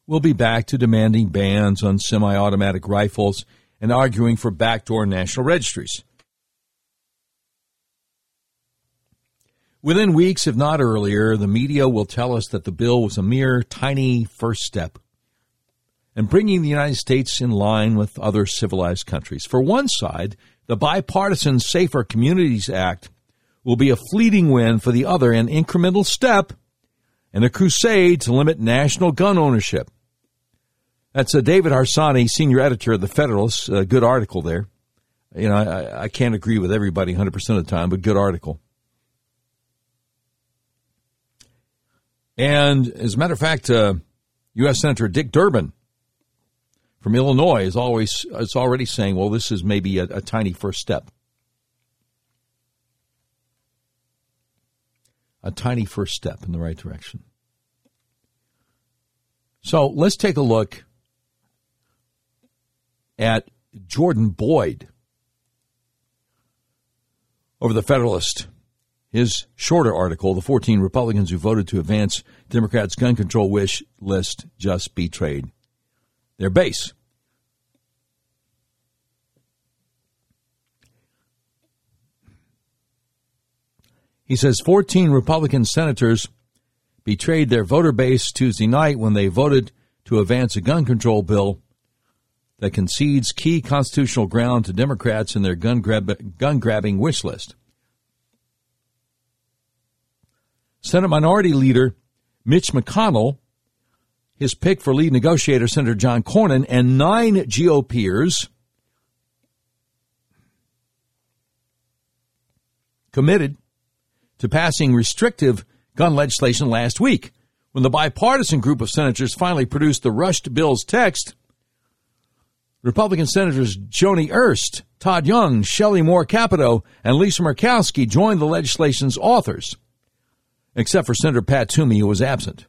will be back to demanding bans on semi automatic rifles and arguing for backdoor national registries. Within weeks, if not earlier, the media will tell us that the bill was a mere tiny first step in bringing the United States in line with other civilized countries. For one side, the bipartisan Safer Communities Act will be a fleeting win for the other, an incremental step in a crusade to limit national gun ownership. That's a David Harsanyi, senior editor of the Federalist. A good article there. You know, I, I can't agree with everybody 100% of the time, but good article. And as a matter of fact, uh, U.S. Senator Dick Durbin from Illinois is always is already saying, "Well, this is maybe a, a tiny first step." a tiny first step in the right direction. So let's take a look at Jordan Boyd over the Federalist. His shorter article, The 14 Republicans Who Voted to Advance Democrats' Gun Control Wish List Just Betrayed Their Base. He says 14 Republican senators betrayed their voter base Tuesday night when they voted to advance a gun control bill that concedes key constitutional ground to Democrats in their gun, grab, gun grabbing wish list. Senate Minority Leader Mitch McConnell, his pick for lead negotiator Senator John Cornyn, and nine GOPers committed to passing restrictive gun legislation last week. When the bipartisan group of senators finally produced the rushed bill's text, Republican Senators Joni Ernst, Todd Young, Shelley Moore Capito, and Lisa Murkowski joined the legislation's authors, except for Senator Pat Toomey, who was absent,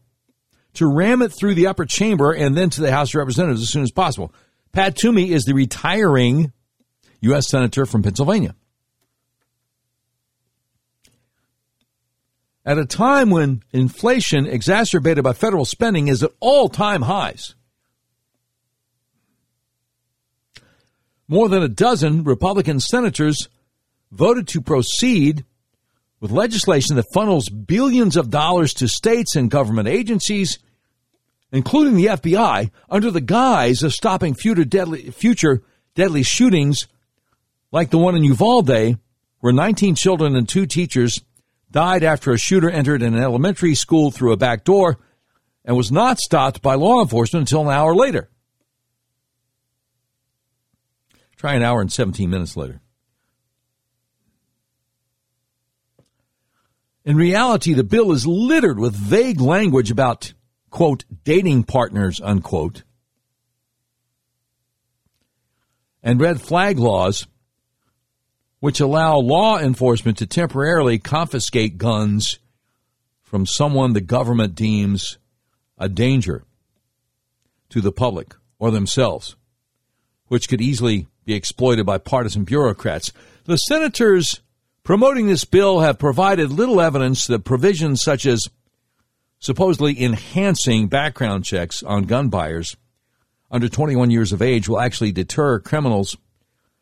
to ram it through the upper chamber and then to the House of Representatives as soon as possible. Pat Toomey is the retiring U.S. Senator from Pennsylvania. at a time when inflation exacerbated by federal spending is at all time highs. More than a dozen Republican senators voted to proceed with legislation that funnels billions of dollars to states and government agencies, including the FBI, under the guise of stopping future deadly, future deadly shootings like the one in Uvalde, where 19 children and two teachers died after a shooter entered an elementary school through a back door and was not stopped by law enforcement until an hour later. Try an hour and 17 minutes later. In reality, the bill is littered with vague language about, quote, dating partners, unquote, and red flag laws which allow law enforcement to temporarily confiscate guns from someone the government deems a danger to the public or themselves, which could easily be exploited by partisan bureaucrats. The senators promoting this bill have provided little evidence that provisions such as supposedly enhancing background checks on gun buyers under 21 years of age will actually deter criminals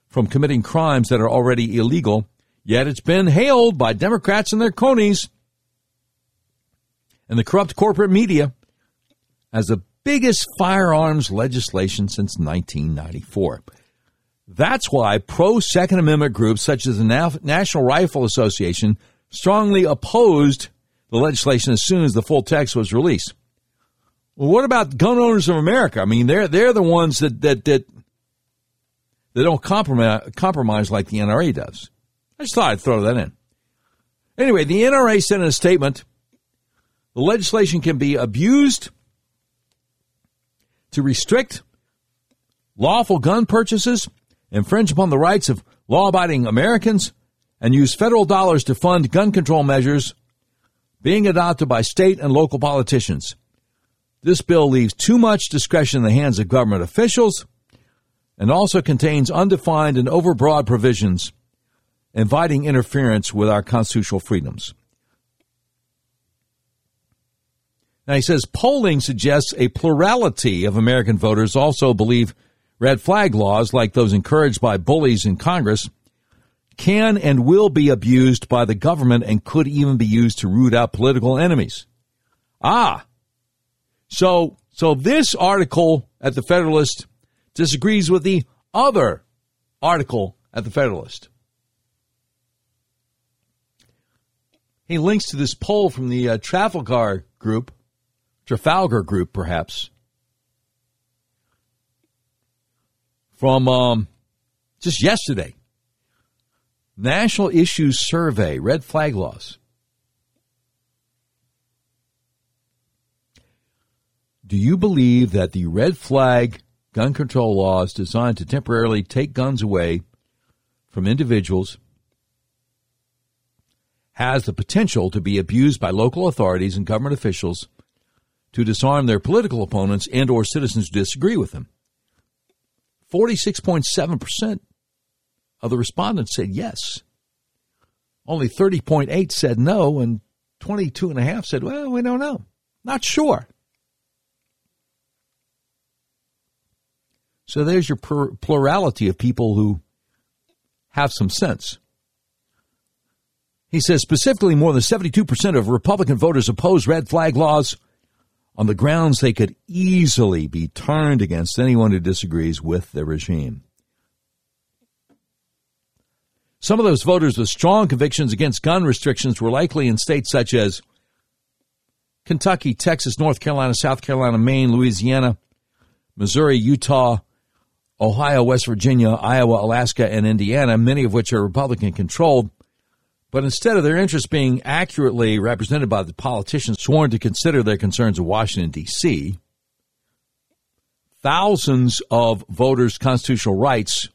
from committing crimes that are already illegal, yet it's been hailed by Democrats and their conies and the corrupt corporate media as the biggest firearms legislation since 1994. That's why pro Second Amendment groups such as the National Rifle Association strongly opposed the legislation as soon as the full text was released. Well, what about gun owners of America? I mean, they're they're the ones that that that they don't compromise, compromise like the NRA does. I just thought I'd throw that in. Anyway, the NRA sent in a statement. The legislation can be abused to restrict lawful gun purchases, infringe upon the rights of law abiding Americans, and use federal dollars to fund gun control measures being adopted by state and local politicians. This bill leaves too much discretion in the hands of government officials and also contains undefined and overbroad provisions inviting interference with our constitutional freedoms. Now, he says polling suggests a plurality of American voters also believe red flag laws, like those encouraged by bullies in Congress, can and will be abused by the government and could even be used to root out political enemies. Ah, so so this article at the Federalist disagrees with the other article at the Federalist. He links to this poll from the uh, Trafalgar Group, Trafalgar Group, perhaps, from um, just yesterday. National Issues Survey, red flag laws. Do you believe that the red flag gun control laws designed to temporarily take guns away from individuals has the potential to be abused by local authorities and government officials to disarm their political opponents and or citizens who disagree with them. 46.7% of the respondents said yes. Only 30.8 said no and 22.5 said, well, we don't know. Not sure. So there's your plurality of people who have some sense. He says specifically more than 72% of Republican voters oppose red flag laws on the grounds they could easily be turned against anyone who disagrees with the regime. Some of those voters with strong convictions against gun restrictions were likely in states such as Kentucky, Texas, North Carolina, South Carolina, Maine, Louisiana, Missouri, Utah, Ohio, West Virginia, Iowa, Alaska, and Indiana, many of which are Republican controlled. But instead of their interests being accurately represented by the politicians sworn to consider their concerns in Washington, D.C., thousands of voters' constitutional rights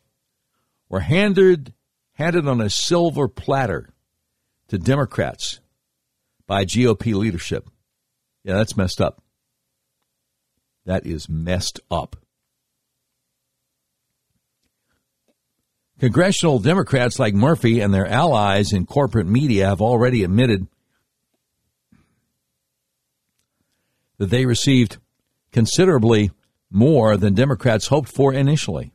were handed, handed on a silver platter to Democrats by GOP leadership. Yeah, that's messed up. That is messed up. Congressional Democrats like Murphy and their allies in corporate media have already admitted that they received considerably more than Democrats hoped for initially.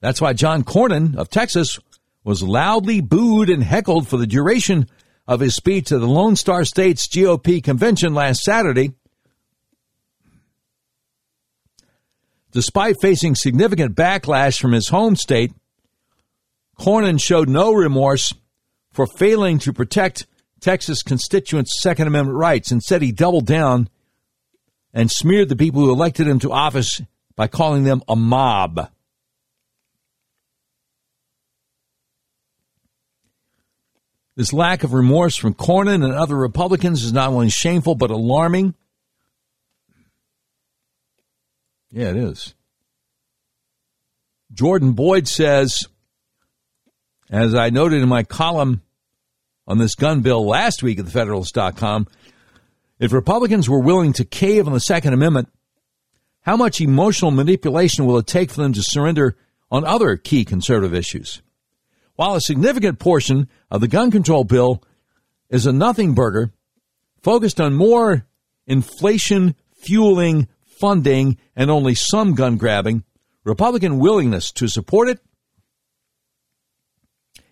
That's why John Cornyn of Texas was loudly booed and heckled for the duration of his speech at the Lone Star State's GOP convention last Saturday Despite facing significant backlash from his home state, Cornyn showed no remorse for failing to protect Texas constituents' Second Amendment rights. Instead, he doubled down and smeared the people who elected him to office by calling them a mob. This lack of remorse from Cornyn and other Republicans is not only shameful but alarming. Yeah, it is. Jordan Boyd says, as I noted in my column on this gun bill last week at the Federalist.com, if Republicans were willing to cave on the Second Amendment, how much emotional manipulation will it take for them to surrender on other key conservative issues? While a significant portion of the gun control bill is a nothing burger focused on more inflation fueling funding, and only some gun grabbing, Republican willingness to support it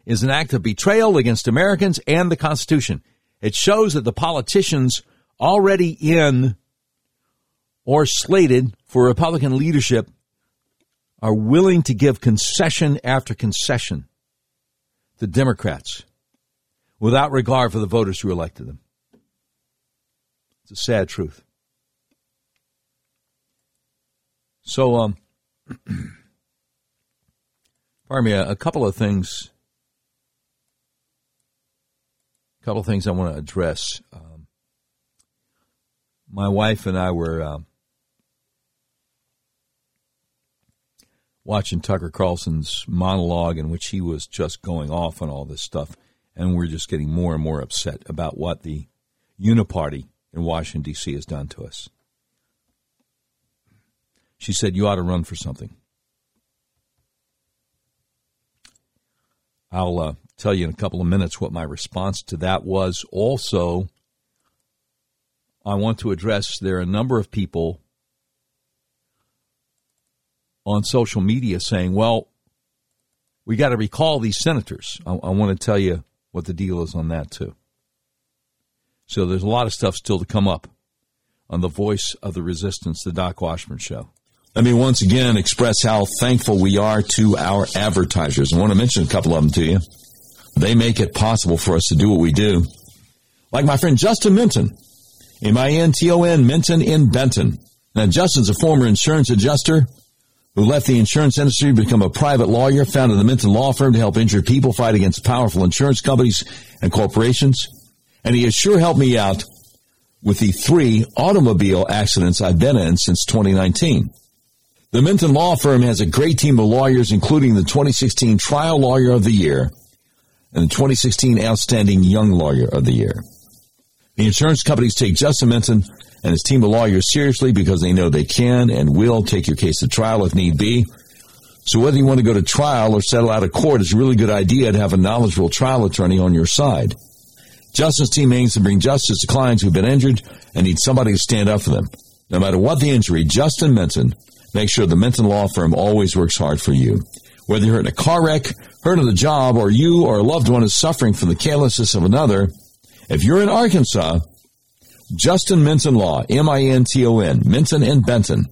is an act of betrayal against Americans and the Constitution. It shows that the politicians already in or slated for Republican leadership are willing to give concession after concession to Democrats without regard for the voters who elected them. It's a sad truth. So, um, pardon me, a, a, couple of things. A couple of things I want to address. Um, my wife and I were uh, watching Tucker Carlson's monologue in which he was just going off on all this stuff, and we're just getting more and more upset about what the Uniparty in Washington D.C. has done to us. She said, You ought to run for something. I'll uh, tell you in a couple of minutes what my response to that was. Also, I want to address there are a number of people on social media saying, well, we got to recall these senators. I, I want to tell you what the deal is on that, too. So there's a lot of stuff still to come up on the voice of the resistance, the Doc Washburn Show. Let me once again express how thankful we are to our advertisers. I want to mention a couple of them to you. They make it possible for us to do what we do. Like my friend Justin Minton, M-I-N-T-O-N, Minton in Benton. Now, Justin's a former insurance adjuster who left the insurance industry to become a private lawyer, founded the Minton Law Firm to help injured people fight against powerful insurance companies and corporations. And he has sure helped me out with the three automobile accidents I've been in since 2019. The Minton Law Firm has a great team of lawyers, including the 2016 Trial Lawyer of the Year, and the 2016 Outstanding Young Lawyer of the Year. The insurance companies take Justin Minton and his team of lawyers seriously because they know they can and will take your case to trial if need be. So whether you want to go to trial or settle out of court, it's a really good idea to have a knowledgeable trial attorney on your side. Justin's team aims to bring justice to clients who've been injured and need somebody to stand up for them. No matter what the injury, Justin Minton makes sure the Minton Law Firm always works hard for you. Whether you're in a car wreck, hurt on the job, or you or a loved one is suffering from the carelessness of another, if you're in Arkansas, Justin Minton Law, M-I-N-T-O-N, Minton and Benton,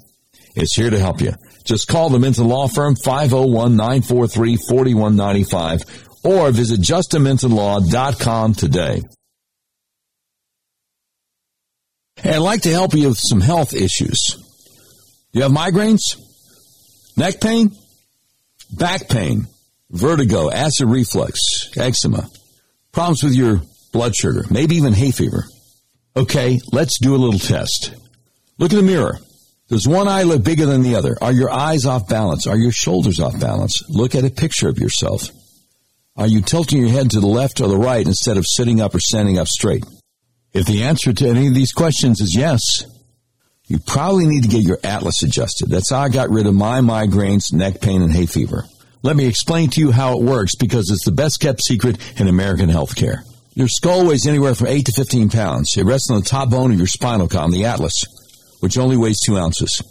is here to help you. Just call the Minton Law Firm, 501-943-4195, or visit justinmintonlaw.com today. And I'd like to help you with some health issues. You have migraines, neck pain, back pain, vertigo, acid reflux, eczema, problems with your blood sugar, maybe even hay fever. Okay, let's do a little test. Look in the mirror. Does one eye look bigger than the other? Are your eyes off balance? Are your shoulders off balance? Look at a picture of yourself. Are you tilting your head to the left or the right instead of sitting up or standing up straight? If the answer to any of these questions is yes, you probably need to get your atlas adjusted. That's how I got rid of my migraines, neck pain, and hay fever. Let me explain to you how it works because it's the best kept secret in American healthcare. Your skull weighs anywhere from 8 to 15 pounds. It rests on the top bone of your spinal column, the atlas, which only weighs 2 ounces.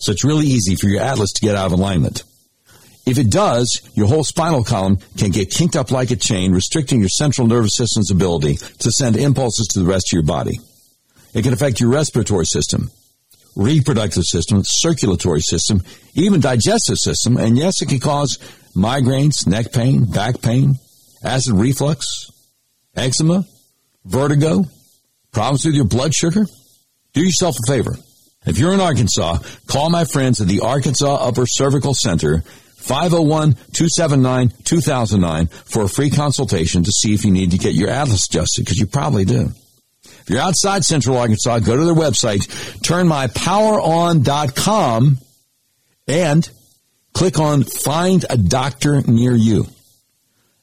So it's really easy for your atlas to get out of alignment. If it does, your whole spinal column can get kinked up like a chain, restricting your central nervous system's ability to send impulses to the rest of your body. It can affect your respiratory system, reproductive system, circulatory system, even digestive system, and yes, it can cause migraines, neck pain, back pain, acid reflux, eczema, vertigo, problems with your blood sugar. Do yourself a favor. If you're in Arkansas, call my friends at the Arkansas Upper Cervical Center 501-279-2009 for a free consultation to see if you need to get your atlas adjusted, because you probably do. If you're outside Central Arkansas, go to their website, turnmypoweron.com, and click on Find a Doctor Near You.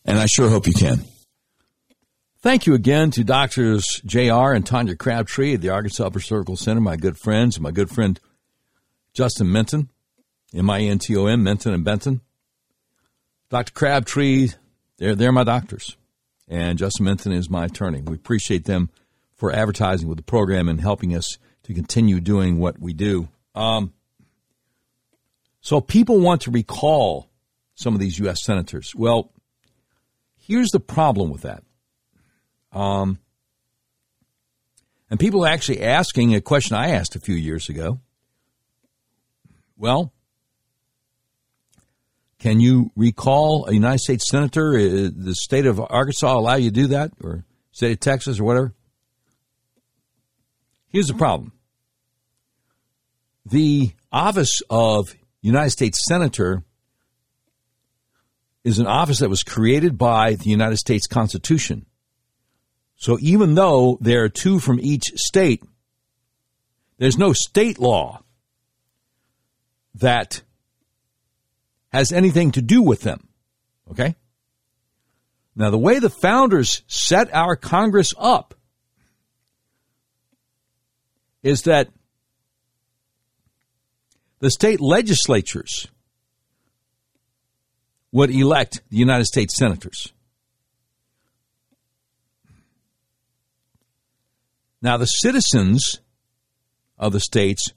And I sure hope you can. Thank you again to Doctors JR and Tanya Crabtree at the Arkansas Cervical Center, my good friends, my good friend Justin Minton. M-I-N-T-O-M, Minton and Benton. Dr. Crabtree, they're, they're my doctors. And Justin Minton is my attorney. We appreciate them for advertising with the program and helping us to continue doing what we do. Um, so people want to recall some of these U.S. senators. Well, here's the problem with that. Um, and people are actually asking a question I asked a few years ago. Well, can you recall a United States senator? Uh, the state of Arkansas allow you to do that, or state of Texas, or whatever? Here's the problem: the office of United States senator is an office that was created by the United States Constitution. So even though there are two from each state, there's no state law that has anything to do with them. Okay? Now, the way the founders set our Congress up is that the state legislatures would elect the United States senators. Now, the citizens of the states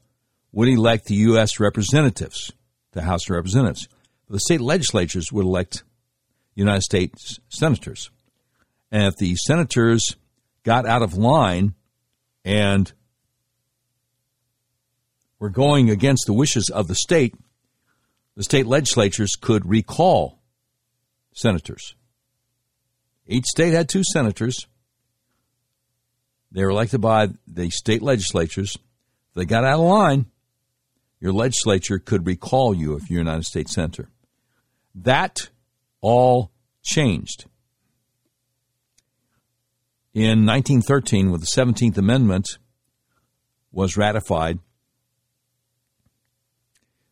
would elect the U.S. representatives, the House of Representatives the state legislatures would elect United States senators. And if the senators got out of line and were going against the wishes of the state, the state legislatures could recall senators. Each state had two senators. They were elected by the state legislatures. If they got out of line, your legislature could recall you if you're a United States senator. That all changed. In 1913, when the 17th Amendment was ratified,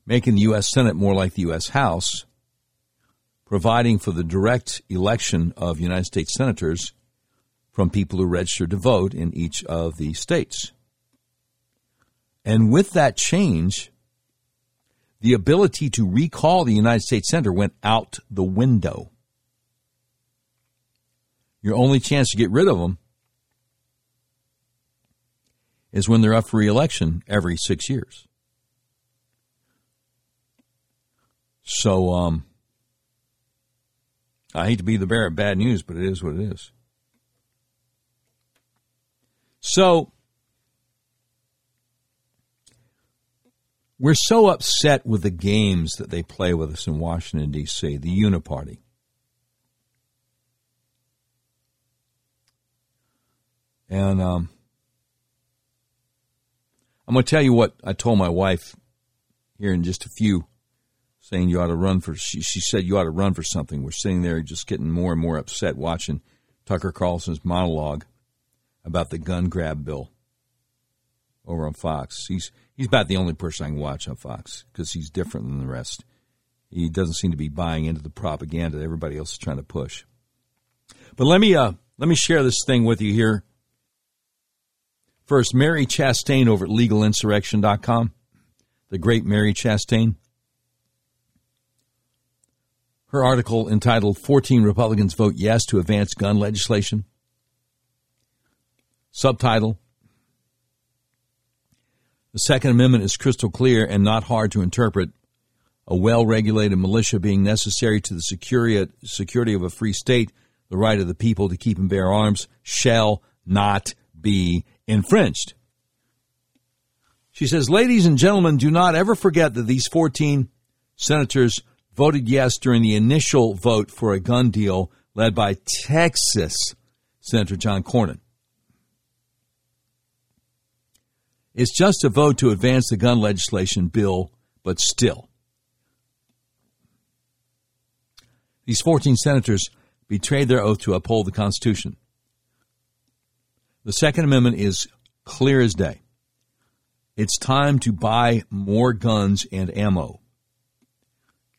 making the U.S. Senate more like the U.S. House, providing for the direct election of United States senators from people who registered to vote in each of the states. And with that change, the ability to recall the United States Senator went out the window. Your only chance to get rid of them is when they're up for reelection every six years. So, um, I hate to be the bearer of bad news, but it is what it is. So, we're so upset with the games that they play with us in Washington, D.C., the Uniparty. And um, I'm going to tell you what I told my wife here in just a few saying you ought to run for. She, she said you ought to run for something. We're sitting there just getting more and more upset watching Tucker Carlson's monologue about the gun grab bill over on Fox. He's he's about the only person I can watch on Fox because he's different than the rest. He doesn't seem to be buying into the propaganda that everybody else is trying to push. But let me uh, let me share this thing with you here. First, Mary Chastain over at legalinsurrection.com. The great Mary Chastain. Her article entitled 14 Republicans Vote Yes to Advance Gun Legislation. Subtitle The Second Amendment is crystal clear and not hard to interpret. A well regulated militia being necessary to the security of a free state, the right of the people to keep and bear arms shall not be infringed. She says, Ladies and gentlemen, do not ever forget that these 14 senators voted yes during the initial vote for a gun deal led by Texas Senator John Cornyn. It's just a vote to advance the gun legislation bill, but still. These 14 senators betrayed their oath to uphold the Constitution. The Second Amendment is clear as day. It's time to buy more guns and ammo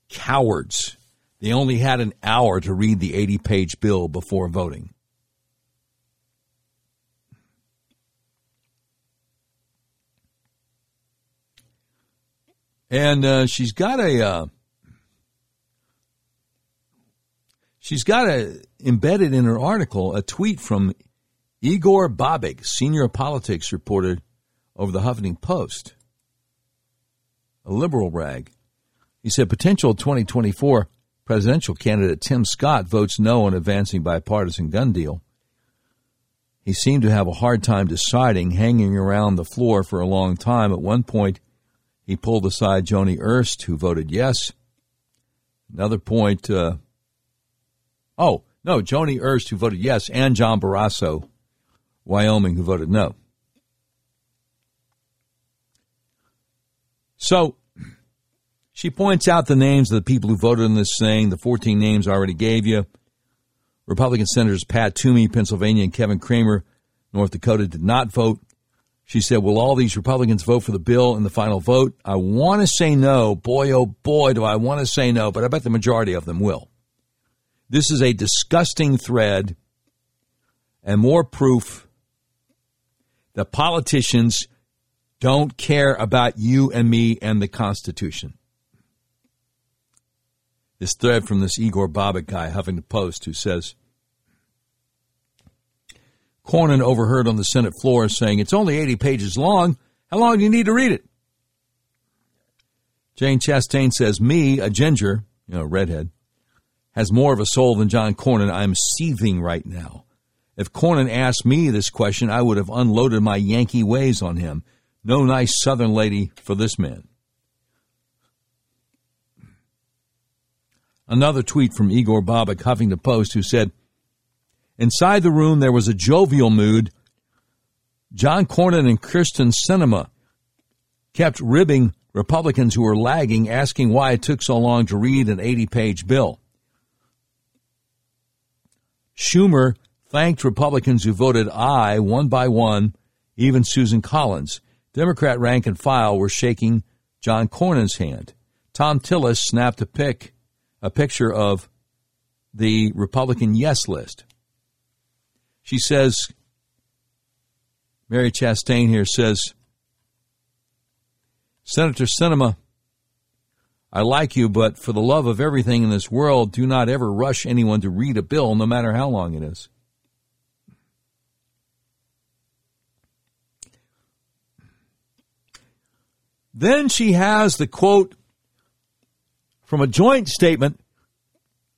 cowards. They only had an hour to read the 80 page bill before voting. And uh, she's got a uh, she's got a embedded in her article a tweet from Igor Bobic, senior politics reporter over the Huffington Post, a liberal rag. He said potential 2024 presidential candidate Tim Scott votes no on advancing bipartisan gun deal. He seemed to have a hard time deciding, hanging around the floor for a long time. At one point, he pulled aside Joni Ernst, who voted yes. Another point, uh, oh, no, Joni Ernst, who voted yes, and John Barrasso, Wyoming, who voted no. So she points out the names of the people who voted in this thing, the 14 names I already gave you. Republican Senators Pat Toomey, Pennsylvania, and Kevin Cramer, North Dakota, did not vote. She said, Will all these Republicans vote for the bill in the final vote? I want to say no. Boy, oh boy, do I want to say no, but I bet the majority of them will. This is a disgusting thread and more proof that politicians don't care about you and me and the Constitution this thread from this Igor Bobic guy, Huffington Post, who says Cornyn overheard on the Senate floor saying, It's only 80 pages long. How long do you need to read it? Jane Chastain says, Me, a ginger, you know, redhead, has more of a soul than John Cornyn. I'm seething right now. If Cornyn asked me this question, I would have unloaded my Yankee ways on him. No nice Southern lady for this man. Another tweet from Igor Bobic, Huffington Post, who said, Inside the room, there was a jovial mood. John Cornyn and Kyrsten Sinema kept ribbing Republicans who were lagging, asking why it took so long to read an 80 page bill. Schumer thanked Republicans who voted aye one by one, even Susan Collins. Democrat rank and file were shaking John Cornyn's hand. Thom Tillis snapped a pic a picture of the Republican yes list. She says, Mary Chastain here says, Senator Sinema, I like you, but for the love of everything in this world, do not ever rush anyone to read a bill, no matter how long it is. Then she has the quote from a joint statement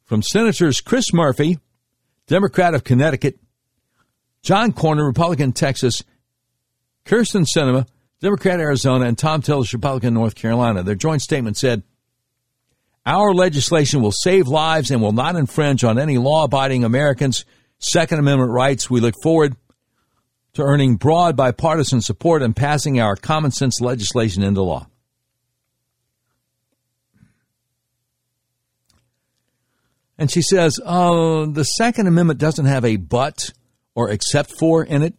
from Senators Chris Murphy, Democrat of Connecticut, John Cornyn, Republican Texas, Kyrsten Sinema, Democrat Arizona, and Thom Tillis, Republican North Carolina. Their joint statement said, Our legislation will save lives and will not infringe on any law abiding Americans' Second Amendment rights. We look forward to earning broad bipartisan support and passing our common sense legislation into law. And she says, oh, the Second Amendment doesn't have a but or except for in it.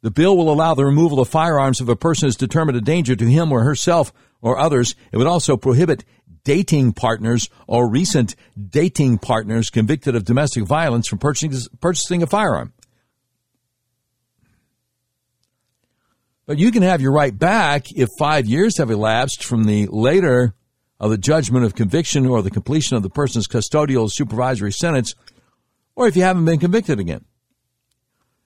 The bill will allow the removal of firearms if a person is determined a danger to him or herself or others. It would also prohibit dating partners or recent dating partners convicted of domestic violence from purchasing, purchasing a firearm. But you can have your right back if five years have elapsed from the later of the judgment of conviction or the completion of the person's custodial supervisory sentence, or if you haven't been convicted again.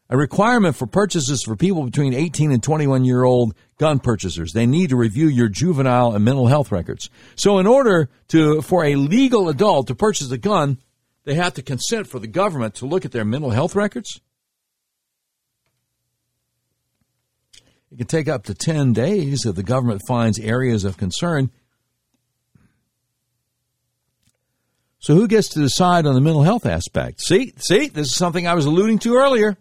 A requirement for purchases for people between 18 and 21 year old gun purchasers. They need to review your juvenile and mental health records. So in order to, for a legal adult to purchase a gun, they have to consent for the government to look at their mental health records. It can take up to 10 days if the government finds areas of concern. So who gets to decide on the mental health aspect? See, see, this is something I was alluding to earlier.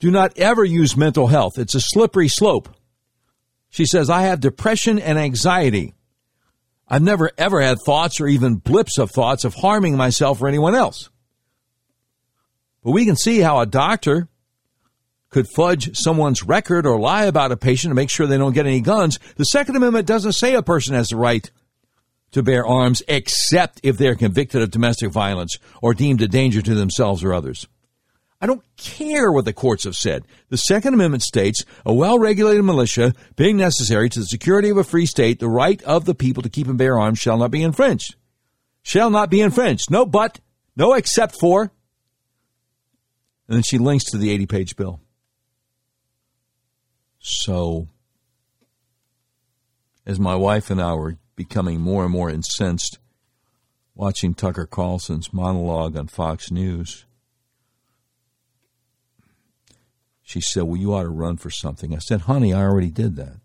Do not ever use mental health. It's a slippery slope. She says, I have depression and anxiety. I've never ever had thoughts or even blips of thoughts of harming myself or anyone else. But we can see how a doctor could fudge someone's record or lie about a patient to make sure they don't get any guns. The Second Amendment doesn't say a person has the right to bear arms except if they're convicted of domestic violence or deemed a danger to themselves or others. I don't care what the courts have said. The Second Amendment states a well regulated militia being necessary to the security of a free state, the right of the people to keep and bear arms shall not be infringed. Shall not be infringed. No but, no except for. And then she links to the 80 page bill. So, as my wife and I were becoming more and more incensed watching Tucker Carlson's monologue on Fox News, she said, Well, you ought to run for something. I said, Honey, I already did that.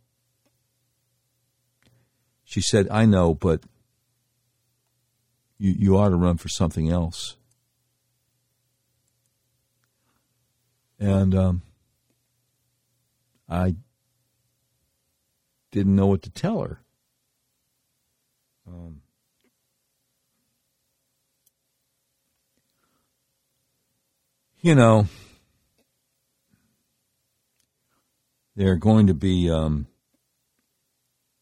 She said, I know, but you, you ought to run for something else. And um, I didn't know what to tell her. Um, you know, there are going to be um,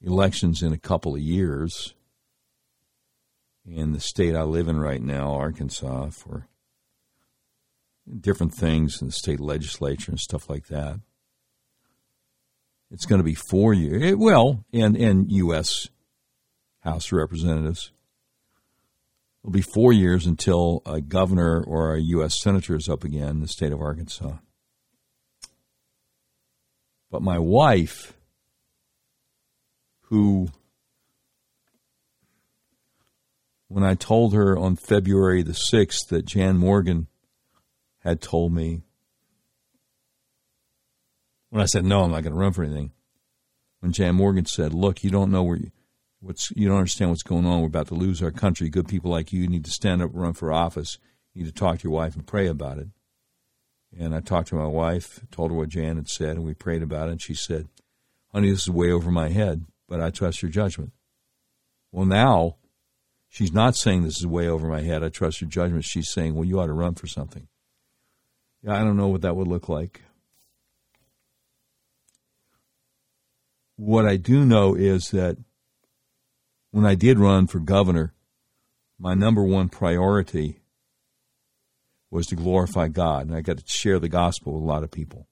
elections in a couple of years in the state I live in right now, Arkansas, for different things in the state legislature and stuff like that. It's going to be four years. Eh, well, and and U.S. House of Representatives. It'll be four years until a governor or a U.S. senator is up again in the state of Arkansas. But my wife, who, when I told her on February the 6th that Jan Morgan had told me when I said, no, I'm not going to run for anything, when Jan Morgan said, look, you don't know where you, what's, you don't understand what's going on. We're about to lose our country. Good people like you need to stand up run for office. You need to talk to your wife and pray about it. And I talked to my wife, told her what Jan had said, and we prayed about it. And she said, honey, this is way over my head, but I trust your judgment. Well, now she's not saying this is way over my head. I trust your judgment. She's saying, well, you ought to run for something. Yeah, I don't know what that would look like. What I do know is that when I did run for governor my number one priority was to glorify God. And I got to share the gospel with a lot of people.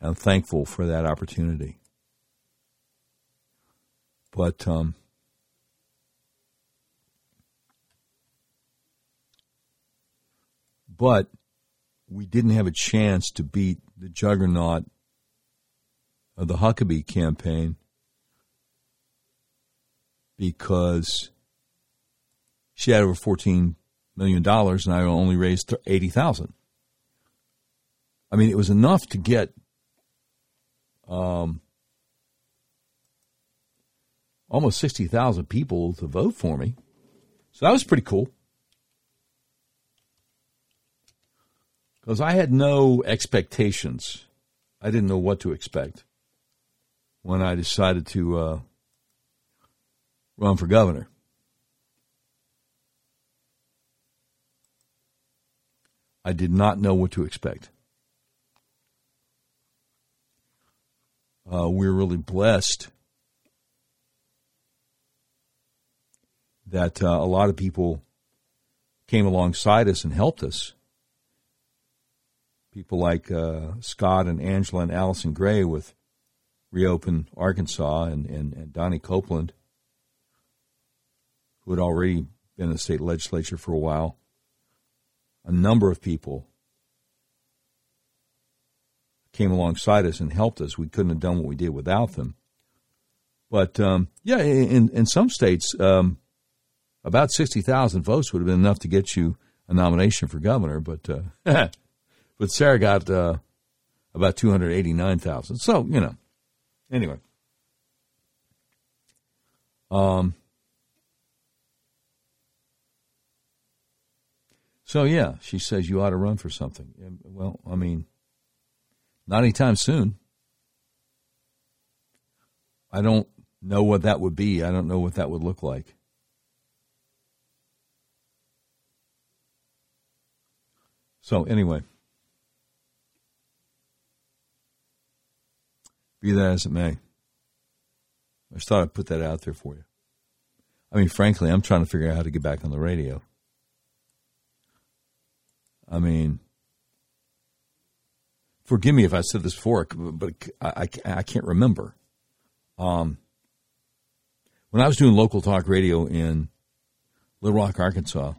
And I'm thankful for that opportunity. But um, but we didn't have a chance to beat the juggernaut of the Huckabee campaign because she had over fourteen million dollars, and I only raised eighty thousand. I mean, it was enough to get um, almost sixty thousand people to vote for me, so that was pretty cool. Because I had no expectations. I didn't know what to expect when I decided to uh, run for governor. I did not know what to expect. Uh, we're really blessed that uh, a lot of people came alongside us and helped us. People like uh, Scott and Angela and Allison Gray with Reopen Arkansas and, and, and Donnie Copeland, who had already been in the state legislature for a while a number of people came alongside us and helped us. We couldn't have done what we did without them. But um, yeah, in in some states, um, about sixty thousand votes would have been enough to get you a nomination for governor. But uh, but Sarah got uh, about two hundred eighty nine thousand. So you know, anyway. Um, So yeah, she says you ought to run for something. Well, I mean, not anytime soon. I don't know what that would be. I don't know what that would look like. So anyway, be that as it may, I just thought I'd put that out there for you. I mean, frankly, I'm trying to figure out how to get back on the radio. I mean, forgive me if I said this before, but I, I, I can't remember. Um, when I was doing local talk radio in Little Rock, Arkansas,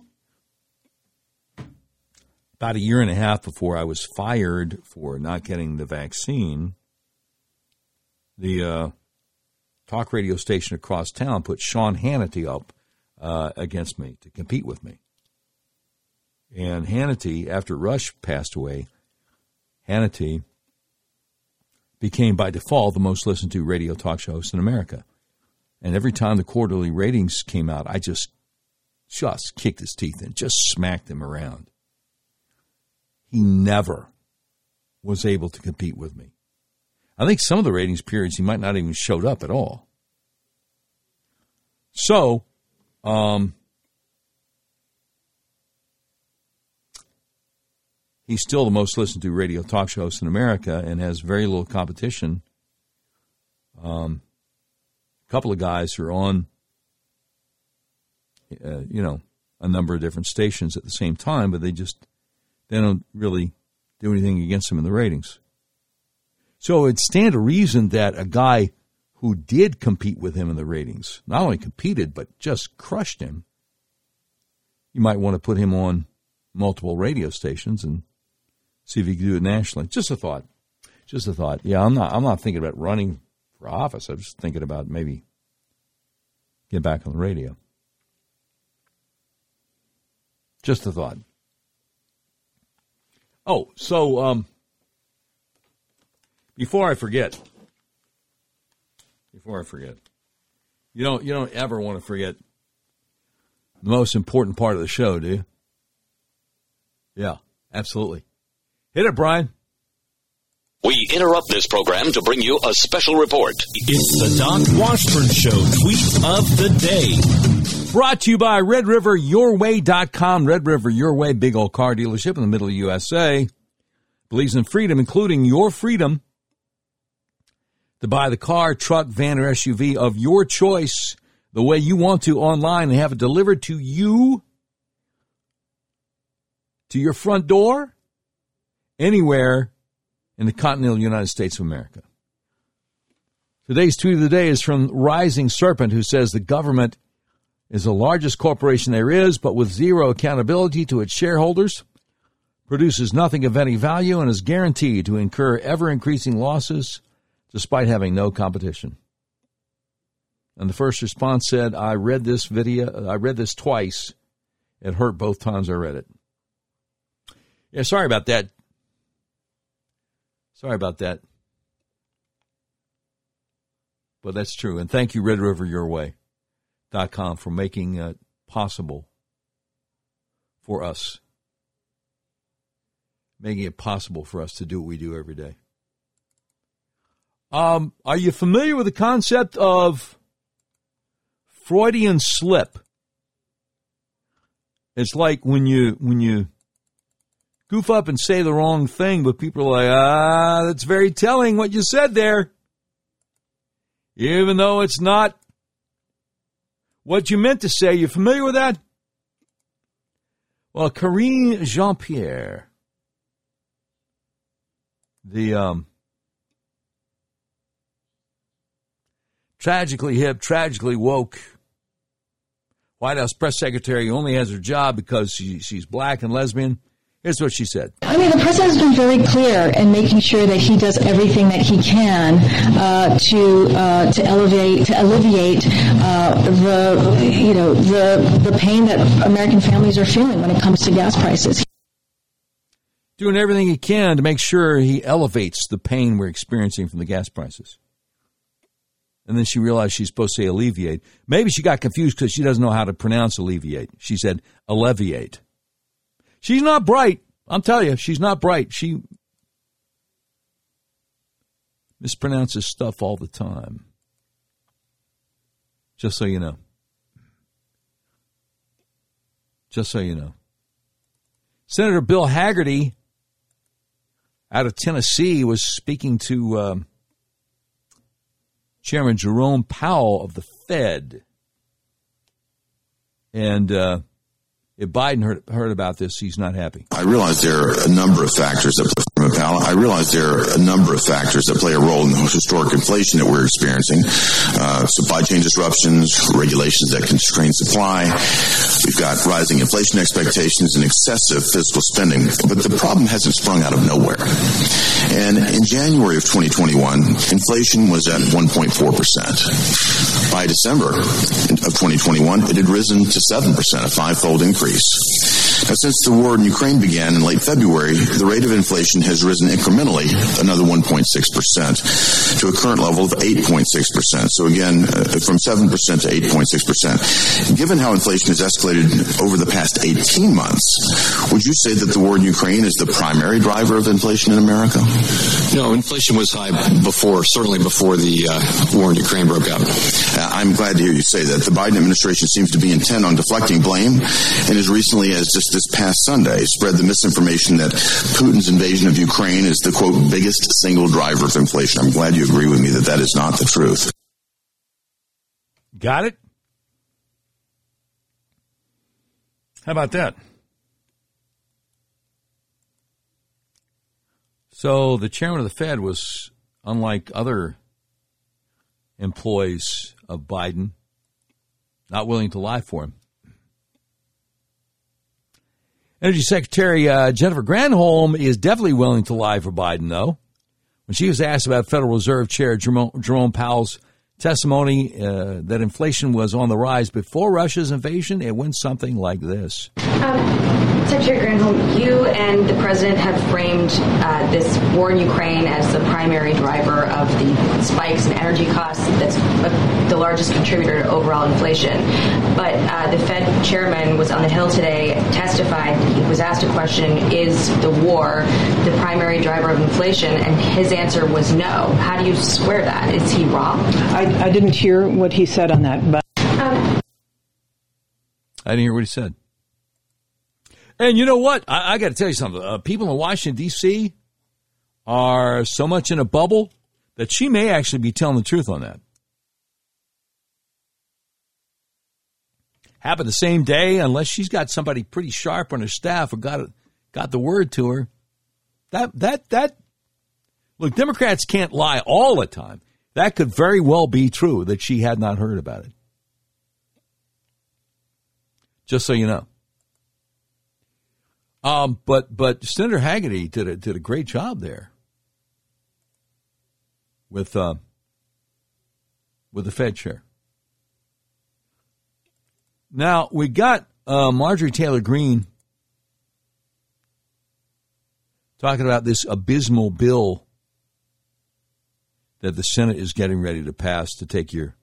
about a year and a half before I was fired for not getting the vaccine, the uh, talk radio station across town put Sean Hannity up uh, against me to compete with me. And Hannity, after Rush passed away, Hannity became by default the most listened to radio talk show host in America. And every time the quarterly ratings came out, I just just kicked his teeth in, just smacked him around. He never was able to compete with me. I think some of the ratings periods he might not even showed up at all. So, um, he's still the most listened to radio talk show host in America and has very little competition. Um, a couple of guys are on, uh, you know, a number of different stations at the same time, but they just they don't really do anything against him in the ratings. So it stand to reason that a guy who did compete with him in the ratings not only competed but just crushed him. You might want to put him on multiple radio stations and see if you can do it nationally. Just a thought. Just a thought. Yeah, I'm not. I'm not thinking about running for office. I'm just thinking about maybe get back on the radio. Just a thought. Oh, so um, before I forget, before I forget, you don't you don't ever want to forget the most important part of the show, do you? Yeah, absolutely. Hit it, Brian. We interrupt this program to bring you a special report. It's the Doc Washburn Show tweet of the day. Brought to you by RedRiverYourWay.com. Red River Your Way, big old car dealership in the middle of the USA. Believes in freedom, including your freedom to buy the car, truck, van, or SUV of your choice. the way you want to online and have it delivered to you, to your front door, anywhere in the continental United States of America. Today's tweet of the day is from Rising Serpent, who says the government is the largest corporation there is, but with zero accountability to its shareholders, produces nothing of any value, and is guaranteed to incur ever increasing losses despite having no competition. And the first response said, I read this video, I read this twice. It hurt both times I read it. Yeah, sorry about that. Sorry about that. But that's true. And thank you, Red River Your Way com for making it possible for us, making it possible for us to do what we do every day. Um, are you familiar with the concept of Freudian slip? It's like when you when you goof up and say the wrong thing, but people are like, ah, that's very telling what you said there. Even though it's not what you meant to say. You familiar with that? Well, Karine Jean Pierre, the um, tragically hip, tragically woke White House press secretary only has her job because she, she's black and lesbian Here's what she said. I mean, the president has been very clear in making sure that he does everything that he can uh, to uh, to elevate to alleviate uh, the you know the the pain that American families are feeling when it comes to gas prices. Doing everything he can to make sure he elevates the pain we're experiencing from the gas prices. And then she realized she's supposed to say alleviate. Maybe she got confused because she doesn't know how to pronounce alleviate. She said alleviate. She's not bright. I'm telling you, she's not bright. She mispronounces stuff all the time. Just so you know. Just so you know. Senator Bill Hagerty out of Tennessee was speaking to um, Chairman Jerome Powell of the Fed. And uh, if Biden heard, heard about this, he's not happy. I realize there are a number of factors that play I realize there are a number of factors that play a role in the historic inflation that we're experiencing. Uh, supply chain disruptions, regulations that constrain supply. We've got rising inflation expectations and excessive fiscal spending. But the problem hasn't sprung out of nowhere. And in January of 2021, inflation was at 1.4%. By December of 2021, it had risen to 7%, a five-fold increase. Now, since the war in Ukraine began in late February, the rate of inflation has risen incrementally another 1.6% to a current level of 8.6%. So again, uh, from 7% to 8.6%. Given how inflation has escalated over the past 18 months, would you say that the war in Ukraine is the primary driver of inflation in America? No, inflation was high before, certainly before the uh, war in Ukraine broke out. Uh, I'm glad to hear you say that. The Biden administration seems to be intent on deflecting blame and as recently as just this past Sunday spread the misinformation that Putin's invasion of Ukraine is the quote biggest single driver of inflation. I'm glad you agree with me that that is not the truth. Got it? How about that? So the chairman of the Fed was, unlike other employees of Biden, not willing to lie for him. Energy Secretary uh, Jennifer Granholm is definitely willing to lie for Biden, though. When she was asked about Federal Reserve Chair Jerome, Powell's testimony uh, that inflation was on the rise before Russia's invasion, it went something like this. Um. Secretary Granholm, you and the president have framed uh, this war in Ukraine as the primary driver of the spikes in energy costs. That's the largest contributor to overall inflation. But uh, the Fed chairman was on the Hill today, testified, he was asked a question, is the war the primary driver of inflation? And his answer was no. How do you square that? Is he wrong? I, I didn't hear what he said on that, but. Um, I didn't hear what he said. And you know what? I, I got to tell you something. Uh, people in Washington, D.C. are so much in a bubble that she may actually be telling the truth on that. Happened the same day unless she's got somebody pretty sharp on her staff who got got the word to her. That that that look, Democrats can't lie all the time. That could very well be true that she had not heard about it. Just so you know. Um, but but Senator Hagerty did a, did a great job there with uh, with the Fed chair. Now we got uh, Marjorie Taylor Greene talking about this abysmal bill that the Senate is getting ready to pass to take your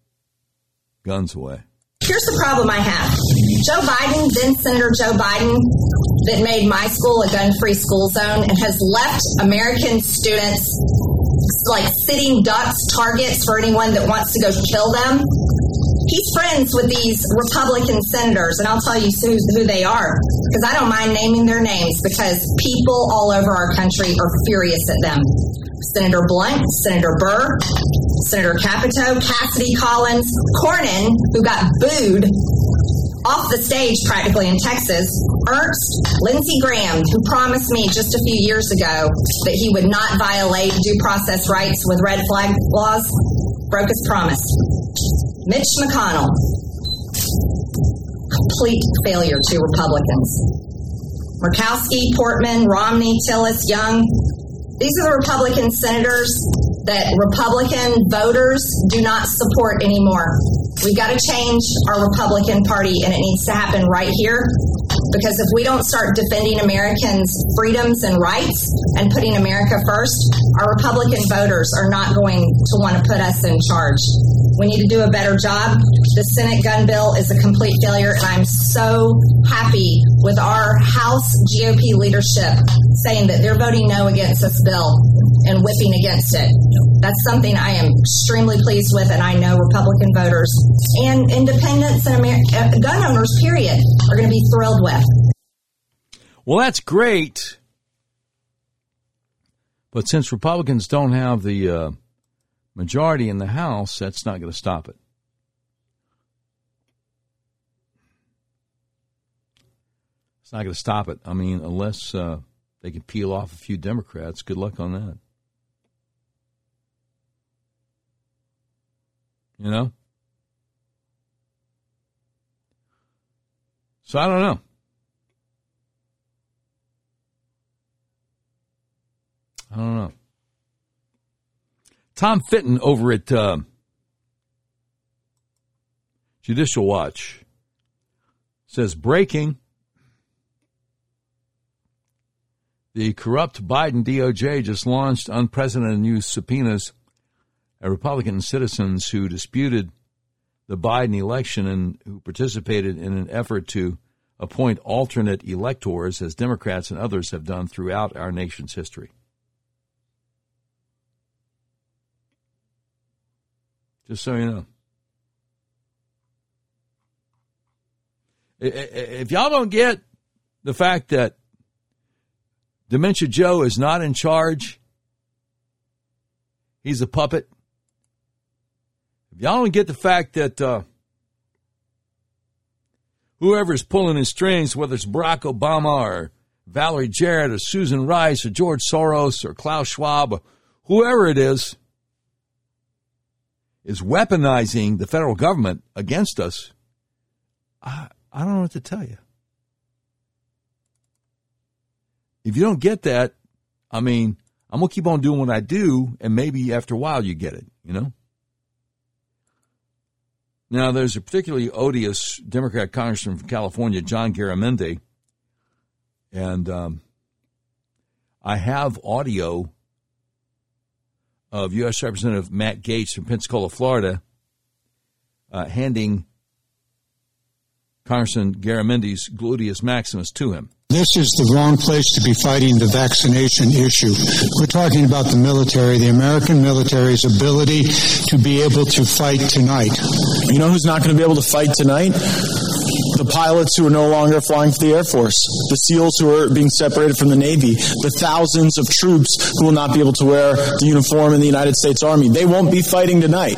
guns away. Here's the problem I have. Joe Biden, then Senator Joe Biden, that made my school a gun free school zone and has left American students like sitting ducks targets for anyone that wants to go kill them. He's friends with these Republican senators, and I'll tell you who, who they are because I don't mind naming their names because people all over our country are furious at them. Senator Blunt, Senator Burr, Senator Capito, Cassidy Collins, Cornyn, who got booed off the stage practically in Texas, Ernst, Lindsey Graham, who promised me just a few years ago that he would not violate due process rights with red flag laws, broke his promise. Mitch McConnell, complete failure to Republicans. Murkowski, Portman, Romney, Tillis, Young, these are the Republican senators that Republican voters do not support anymore. We've got to change our Republican Party, and it needs to happen right here. Because if we don't start defending Americans' freedoms and rights and putting America first, our Republican voters are not going to want to put us in charge. We need to do a better job. The Senate gun bill is a complete failure, and I'm so happy with our House GOP leadership saying that they're voting no against this bill and whipping against it. That's something I am extremely pleased with, and I know Republican voters and independents and Amer- uh, gun owners, period, are going to be thrilled with. Well, that's great. But since Republicans don't have the uh, majority in the House, that's not going to stop it. It's not going to stop it. I mean, unless uh, they can peel off a few Democrats, good luck on that. You know? So I don't know. I don't know. Tom Fitton over at uh, Judicial Watch says breaking. The corrupt Biden DOJ just launched unprecedented new subpoenas Republican citizens who disputed the Biden election and who participated in an effort to appoint alternate electors, as Democrats and others have done throughout our nation's history. Just so you know. If y'all don't get the fact that Dementia Joe is not in charge, he's a puppet. If y'all don't get the fact that uh, whoever's pulling his strings, whether it's Barack Obama or Valerie Jarrett or Susan Rice or George Soros or Klaus Schwab whoever it is, is weaponizing the federal government against us, I, I don't know what to tell you. If you don't get that, I mean, I'm going to keep on doing what I do, and maybe after a while you get it, you know? Now, there's a particularly odious Democrat congressman from California, John Garamendi, and um, I have audio of U.S. Representative Matt Gaetz from Pensacola, Florida, uh, handing Congressman Garamendi's gluteus maximus to him. This is the wrong place to be fighting the vaccination issue. We're talking about the military, the American military's ability to be able to fight tonight. You know who's not going to be able to fight tonight? The pilots who are no longer flying for the Air Force, the SEALs who are being separated from the Navy, the thousands of troops who will not be able to wear the uniform in the United States Army. They won't be fighting tonight.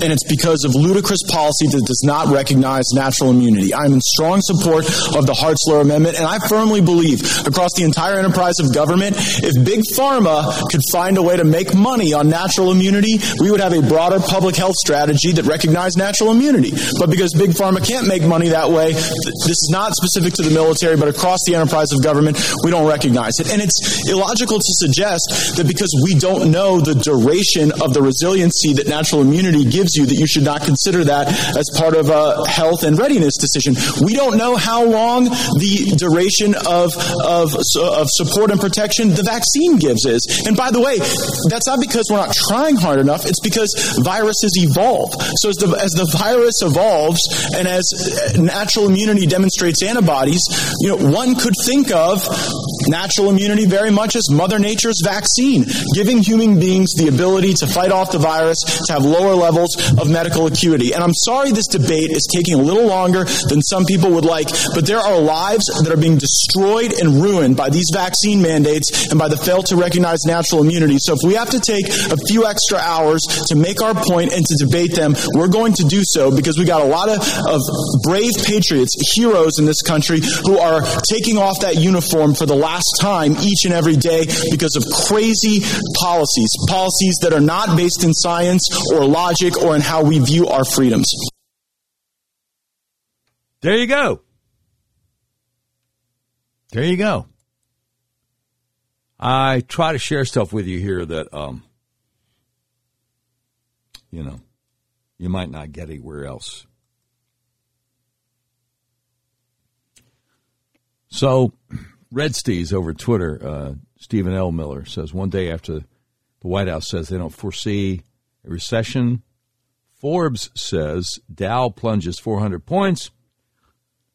And it's because of ludicrous policy that does not recognize natural immunity. I'm in strong support of the Hartzler Amendment, and I firmly believe across the entire enterprise of government, if Big Pharma could find a way to make money on natural immunity, we would have a broader public health strategy that recognized natural immunity. But because Big Pharma can't make money that way, this is not specific to the military, but across the enterprise of government, we don't recognize it. And it's illogical to suggest that because we don't know the duration of the resiliency that natural immunity gives you, that you should not consider that as part of a health and readiness decision. We don't know how long the duration of, of, of support and protection the vaccine gives is. And by the way, that's not because we're not trying hard enough, it's because viruses evolve. So as the, as the virus evolves and as natural immunity demonstrates antibodies, you know, one could think of natural immunity very much as Mother Nature's vaccine, giving human beings the ability to fight off the virus, to have lower levels of medical acuity. And I'm sorry this debate is taking a little longer than some people would like, but there are lives that are being destroyed and ruined by these vaccine mandates and by the fail to recognize natural immunity. So if we have to take a few extra hours to make our point and to debate them, we're going to do so because we got a lot of, of brave patriots, heroes in this country who are taking off that uniform for the last time each and every day because of crazy policies, policies that are not based in science or logic or in how we view our freedoms. There you go. There you go. I try to share stuff with you here that, um, you know, you might not get anywhere else. So, Red Steez over Twitter, uh, Stephen L. Miller says one day after the White House says they don't foresee a recession, Forbes says Dow plunges 400 points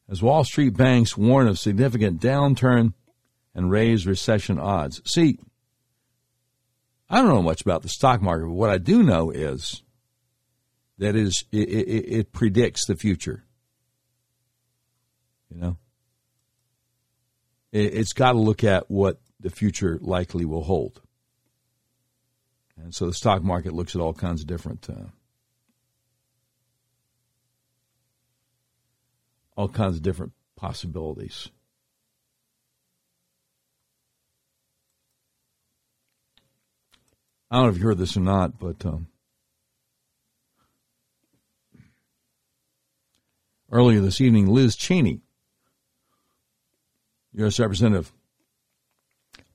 as Wall Street banks warn of significant downturn and raise recession odds. See, I don't know much about the stock market, but what I do know is that is it, it, it predicts the future. You know, it's got to look at what the future likely will hold, and so the stock market looks at all kinds of different. Uh, all kinds of different possibilities. I don't know if you heard this or not, but um, earlier this evening, Liz Cheney, U.S. Representative,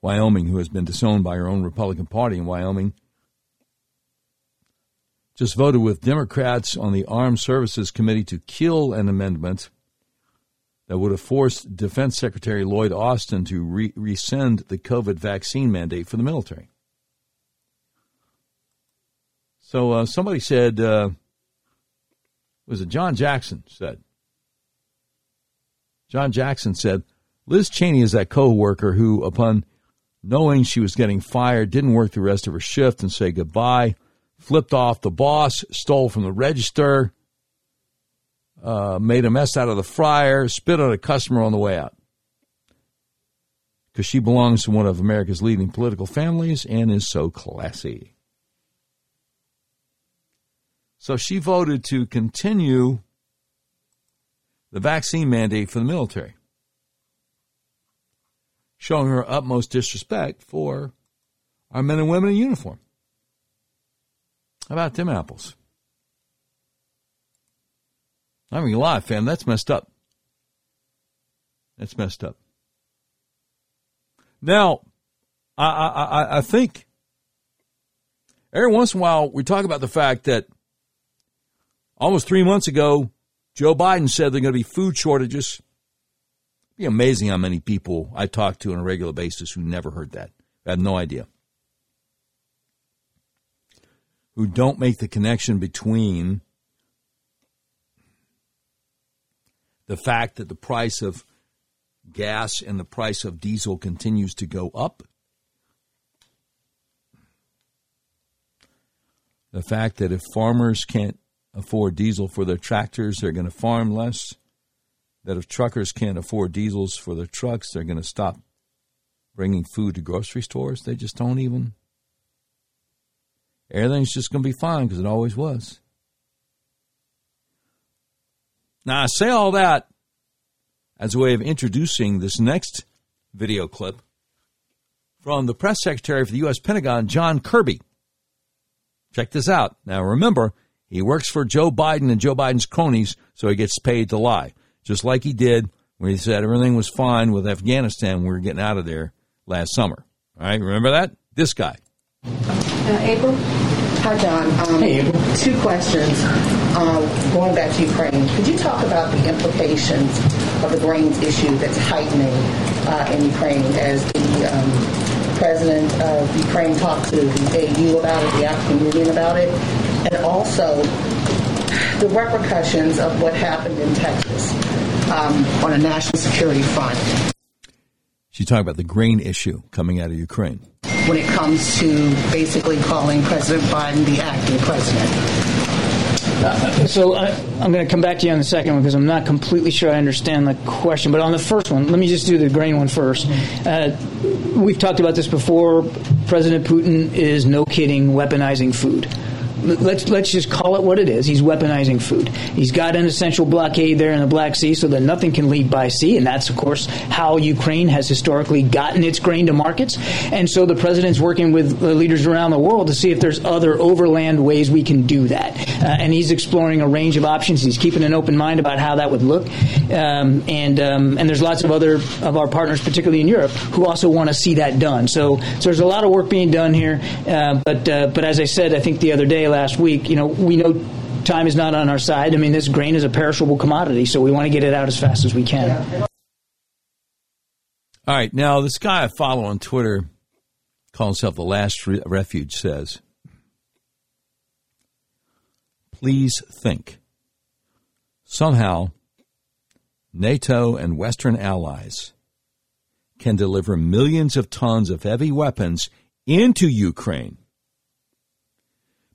Wyoming, who has been disowned by her own Republican Party in Wyoming, just voted with Democrats on the Armed Services Committee to kill an amendment that would have forced Defense Secretary Lloyd Austin to re- rescind the COVID vaccine mandate for the military. So uh, somebody said, uh, was it John Jackson said? John Jackson said, Liz Cheney is that co-worker who, upon knowing she was getting fired, didn't work the rest of her shift and say goodbye, flipped off the boss, stole from the register, uh, made a mess out of the fryer, spit on a customer on the way out. Because she belongs to one of America's leading political families and is so classy. So she voted to continue the vaccine mandate for the military, showing her utmost disrespect for our men and women in uniform. How about them apples? I mean, live, fam, that's messed up. That's messed up. Now, I, I, I think every once in a while we talk about the fact that Almost three months ago, Joe Biden said there are going to be food shortages. Be amazing how many people I talk to on a regular basis who never heard that. Had no idea. Who don't make the connection between the fact that the price of gas and the price of diesel continues to go up. The fact that if farmers can't afford diesel for their tractors, they're going to farm less. That if truckers can't afford diesels for their trucks, they're going to stop bringing food to grocery stores. They just don't even. Everything's just going to be fine because it always was. Now, I say all that as a way of introducing this next video clip from the press secretary for the U.S. Pentagon, John Kirby. Check this out. Now, remember, he works for Joe Biden and Joe Biden's cronies, so he gets paid to lie, just like he did when he said everything was fine with Afghanistan when we were getting out of there last summer. All right, remember that? This guy. Uh, April? Hi, John. Um, hey, April. Two questions. Um, going back to Ukraine, could you talk about the implications of the grains issue that's heightening uh, in Ukraine as the um, president of Ukraine talked to the AU about it, the African Union about it, and also the repercussions of what happened in Texas um, on a national security front? She's talking about the grain issue coming out of Ukraine. When it comes to basically calling President Biden the acting president. Uh, so I, am going to come back to you on the second one because I'm not completely sure I understand the question. But on the first one, let me just do the grain one first. Uh, we've talked about this before. President Putin is no kidding weaponizing food let's let's just call it what it is. He's weaponizing food. He's got an essential blockade there in the Black Sea so that nothing can leave by sea, and that's of course how Ukraine has historically gotten its grain to markets. And so the president's working with leaders around the world to see if there's other overland ways we can do that. Uh, and he's exploring a range of options. He's keeping an open mind about how that would look. Um, and um, and there's lots of other of our partners, particularly in Europe, who also want to see that done. So so there's a lot of work being done here. Uh, but uh, but as I said, I think the other day last week, you know, we know time is not on our side. I mean, this grain is a perishable commodity, so we want to get it out as fast as we can. All right, now this guy I follow on Twitter, calls himself the Last Re- Refuge, says, "Please think. Somehow, NATO and Western allies can deliver millions of tons of heavy weapons into Ukraine."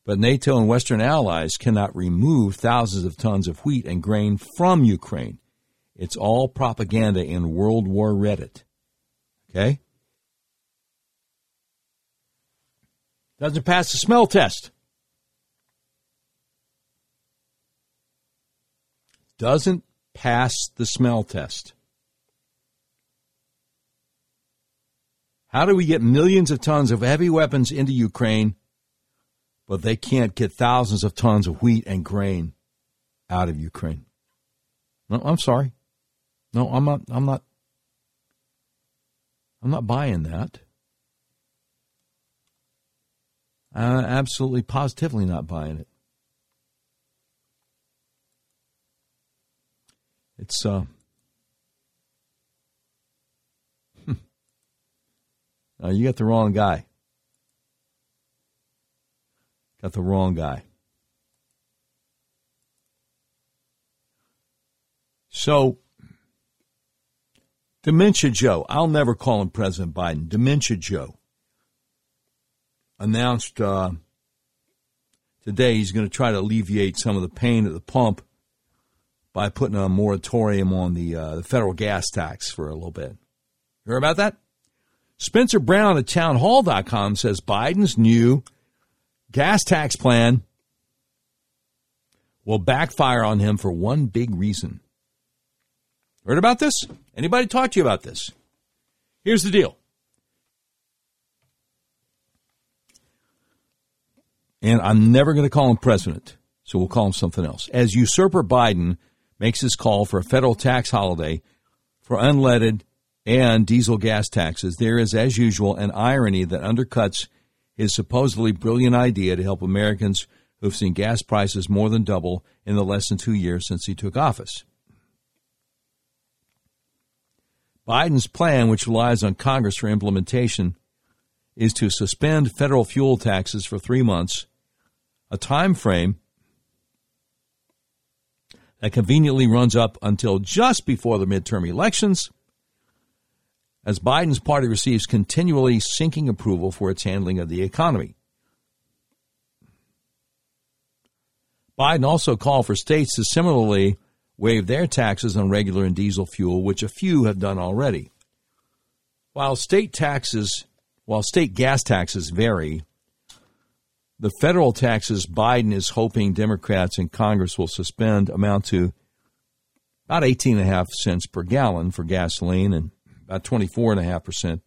But NATO and Western allies cannot remove thousands of tons of wheat and grain from Ukraine. It's all propaganda in World War Reddit. Okay? Doesn't pass the smell test. Doesn't pass the smell test. How do we get millions of tons of heavy weapons into Ukraine but they can't get thousands of tons of wheat and grain out of Ukraine. No, I'm sorry. No, I'm not. I'm not. I'm not buying that. I'm absolutely positively not buying it. It's uh. you got the wrong guy. Got the wrong guy. So, Dementia Joe, I'll never call him President Biden, Dementia Joe, announced uh, today he's going to try to alleviate some of the pain at the pump by putting a moratorium on the, uh, the federal gas tax for a little bit. Hear about that? Spencer Brown at townhall.com says Biden's new gas tax plan will backfire on him for one big reason. Heard about this? Anybody talk to you about this? Here's the deal. And I'm never going to call him president, so we'll call him something else. As usurper Biden makes his call for a federal tax holiday for unleaded and diesel gas taxes, there is, as usual, an irony that undercuts his supposedly brilliant idea to help Americans who've seen gas prices more than double in the less than two years since he took office. Biden's plan, which relies on Congress for implementation, is to suspend federal fuel taxes for three months, a time frame that conveniently runs up until just before the midterm elections as Biden's party receives continually sinking approval for its handling of the economy. Biden also called for states to similarly waive their taxes on regular and diesel fuel, which a few have done already. While state taxes, while state gas taxes vary, the federal taxes Biden is hoping Democrats in Congress will suspend amount to about 18.5 cents per gallon for gasoline and about 24.5%,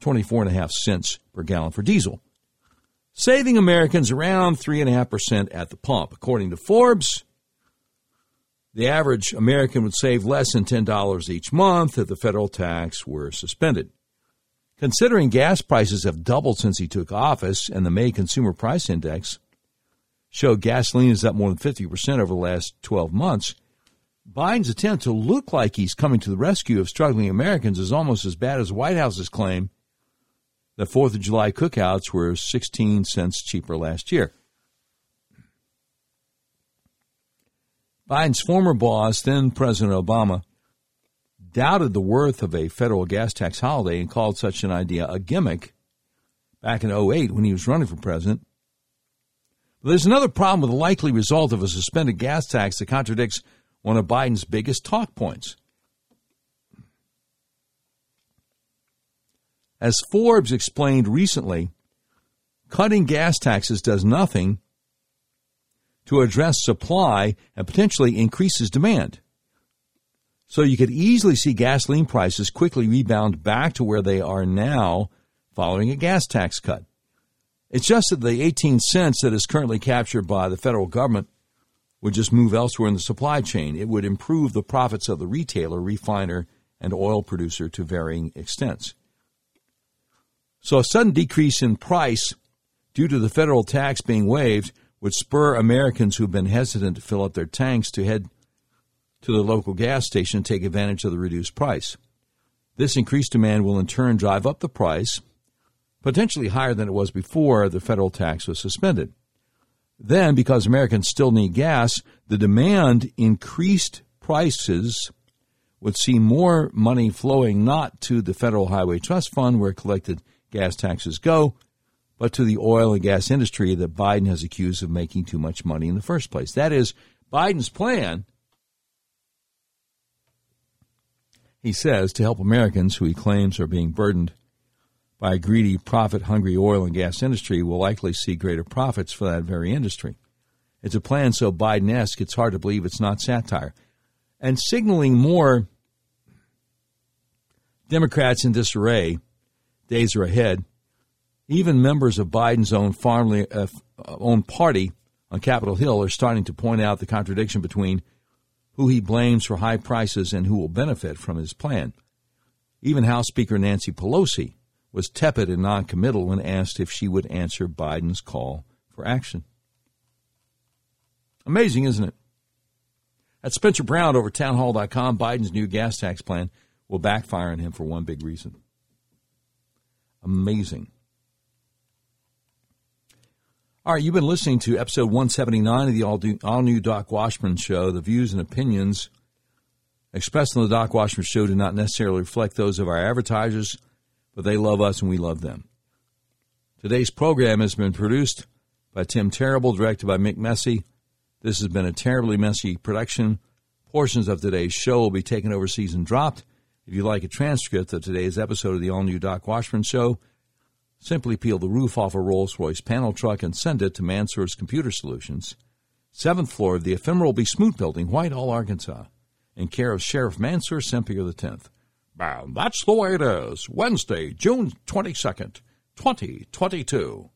24.5 cents per gallon for diesel, saving Americans around 3.5% at the pump. According to Forbes, the average American would save less than $10 each month if the federal tax were suspended. Considering gas prices have doubled since he took office and the May Consumer Price Index showed gasoline is up more than 50% over the last 12 months, Biden's attempt to look like he's coming to the rescue of struggling Americans is almost as bad as White House's claim that 4th of July cookouts were 16 cents cheaper last year. Biden's former boss, then President Obama, doubted the worth of a federal gas tax holiday and called such an idea a gimmick back in 08 when he was running for president. But there's another problem with the likely result of a suspended gas tax that contradicts one of Biden's biggest talk points. As Forbes explained recently, cutting gas taxes does nothing to address supply and potentially increases demand. So you could easily see gasoline prices quickly rebound back to where they are now following a gas tax cut. It's just that the 18 cents that is currently captured by the federal government would just move elsewhere in the supply chain. It would improve the profits of the retailer, refiner, and oil producer to varying extents. So a sudden decrease in price due to the federal tax being waived would spur Americans who've been hesitant to fill up their tanks to head to the local gas station and take advantage of the reduced price. This increased demand will in turn drive up the price, potentially higher than it was before the federal tax was suspended. Then, because Americans still need gas, the demand increased prices would see more money flowing not to the Federal Highway Trust Fund where collected gas taxes go, but to the oil and gas industry that Biden has accused of making too much money in the first place. That is, Biden's plan he says, to help Americans who he claims are being burdened by a greedy, profit hungry oil and gas industry will likely see greater profits for that very industry. It's a plan so Biden esque, it's hard to believe it's not satire. And signaling more Democrats in disarray, days are ahead. Even members of Biden's own, farmly, uh, own party on Capitol Hill are starting to point out the contradiction between who he blames for high prices and who will benefit from his plan. Even House Speaker Nancy Pelosi was tepid and noncommittal when asked if she would answer Biden's call for action. Amazing, isn't it? At Spencer Brown over townhall.com, Biden's new gas tax plan will backfire on him for one big reason. Amazing. All right, you've been listening to episode 179 of the all new Doc Washburn Show. The views and opinions expressed on the Doc Washburn Show do not necessarily reflect those of our advertisers, but they love us and we love them. Today's program has been produced by Tim Terrible, directed by Mick Messy. This has been a terribly messy production. Portions of today's show will be taken overseas and dropped. If you'd like a transcript of today's episode of the all new Doc Washburn Show, Simply peel the roof off a Rolls Royce panel truck and send it to Mansour's Computer Solutions, seventh floor of the ephemeral B. Smoot Building, Whitehall, Arkansas, in care of Sheriff Mansour Sempier X. Bound. That's the way it is. Wednesday, June 22nd, 2022.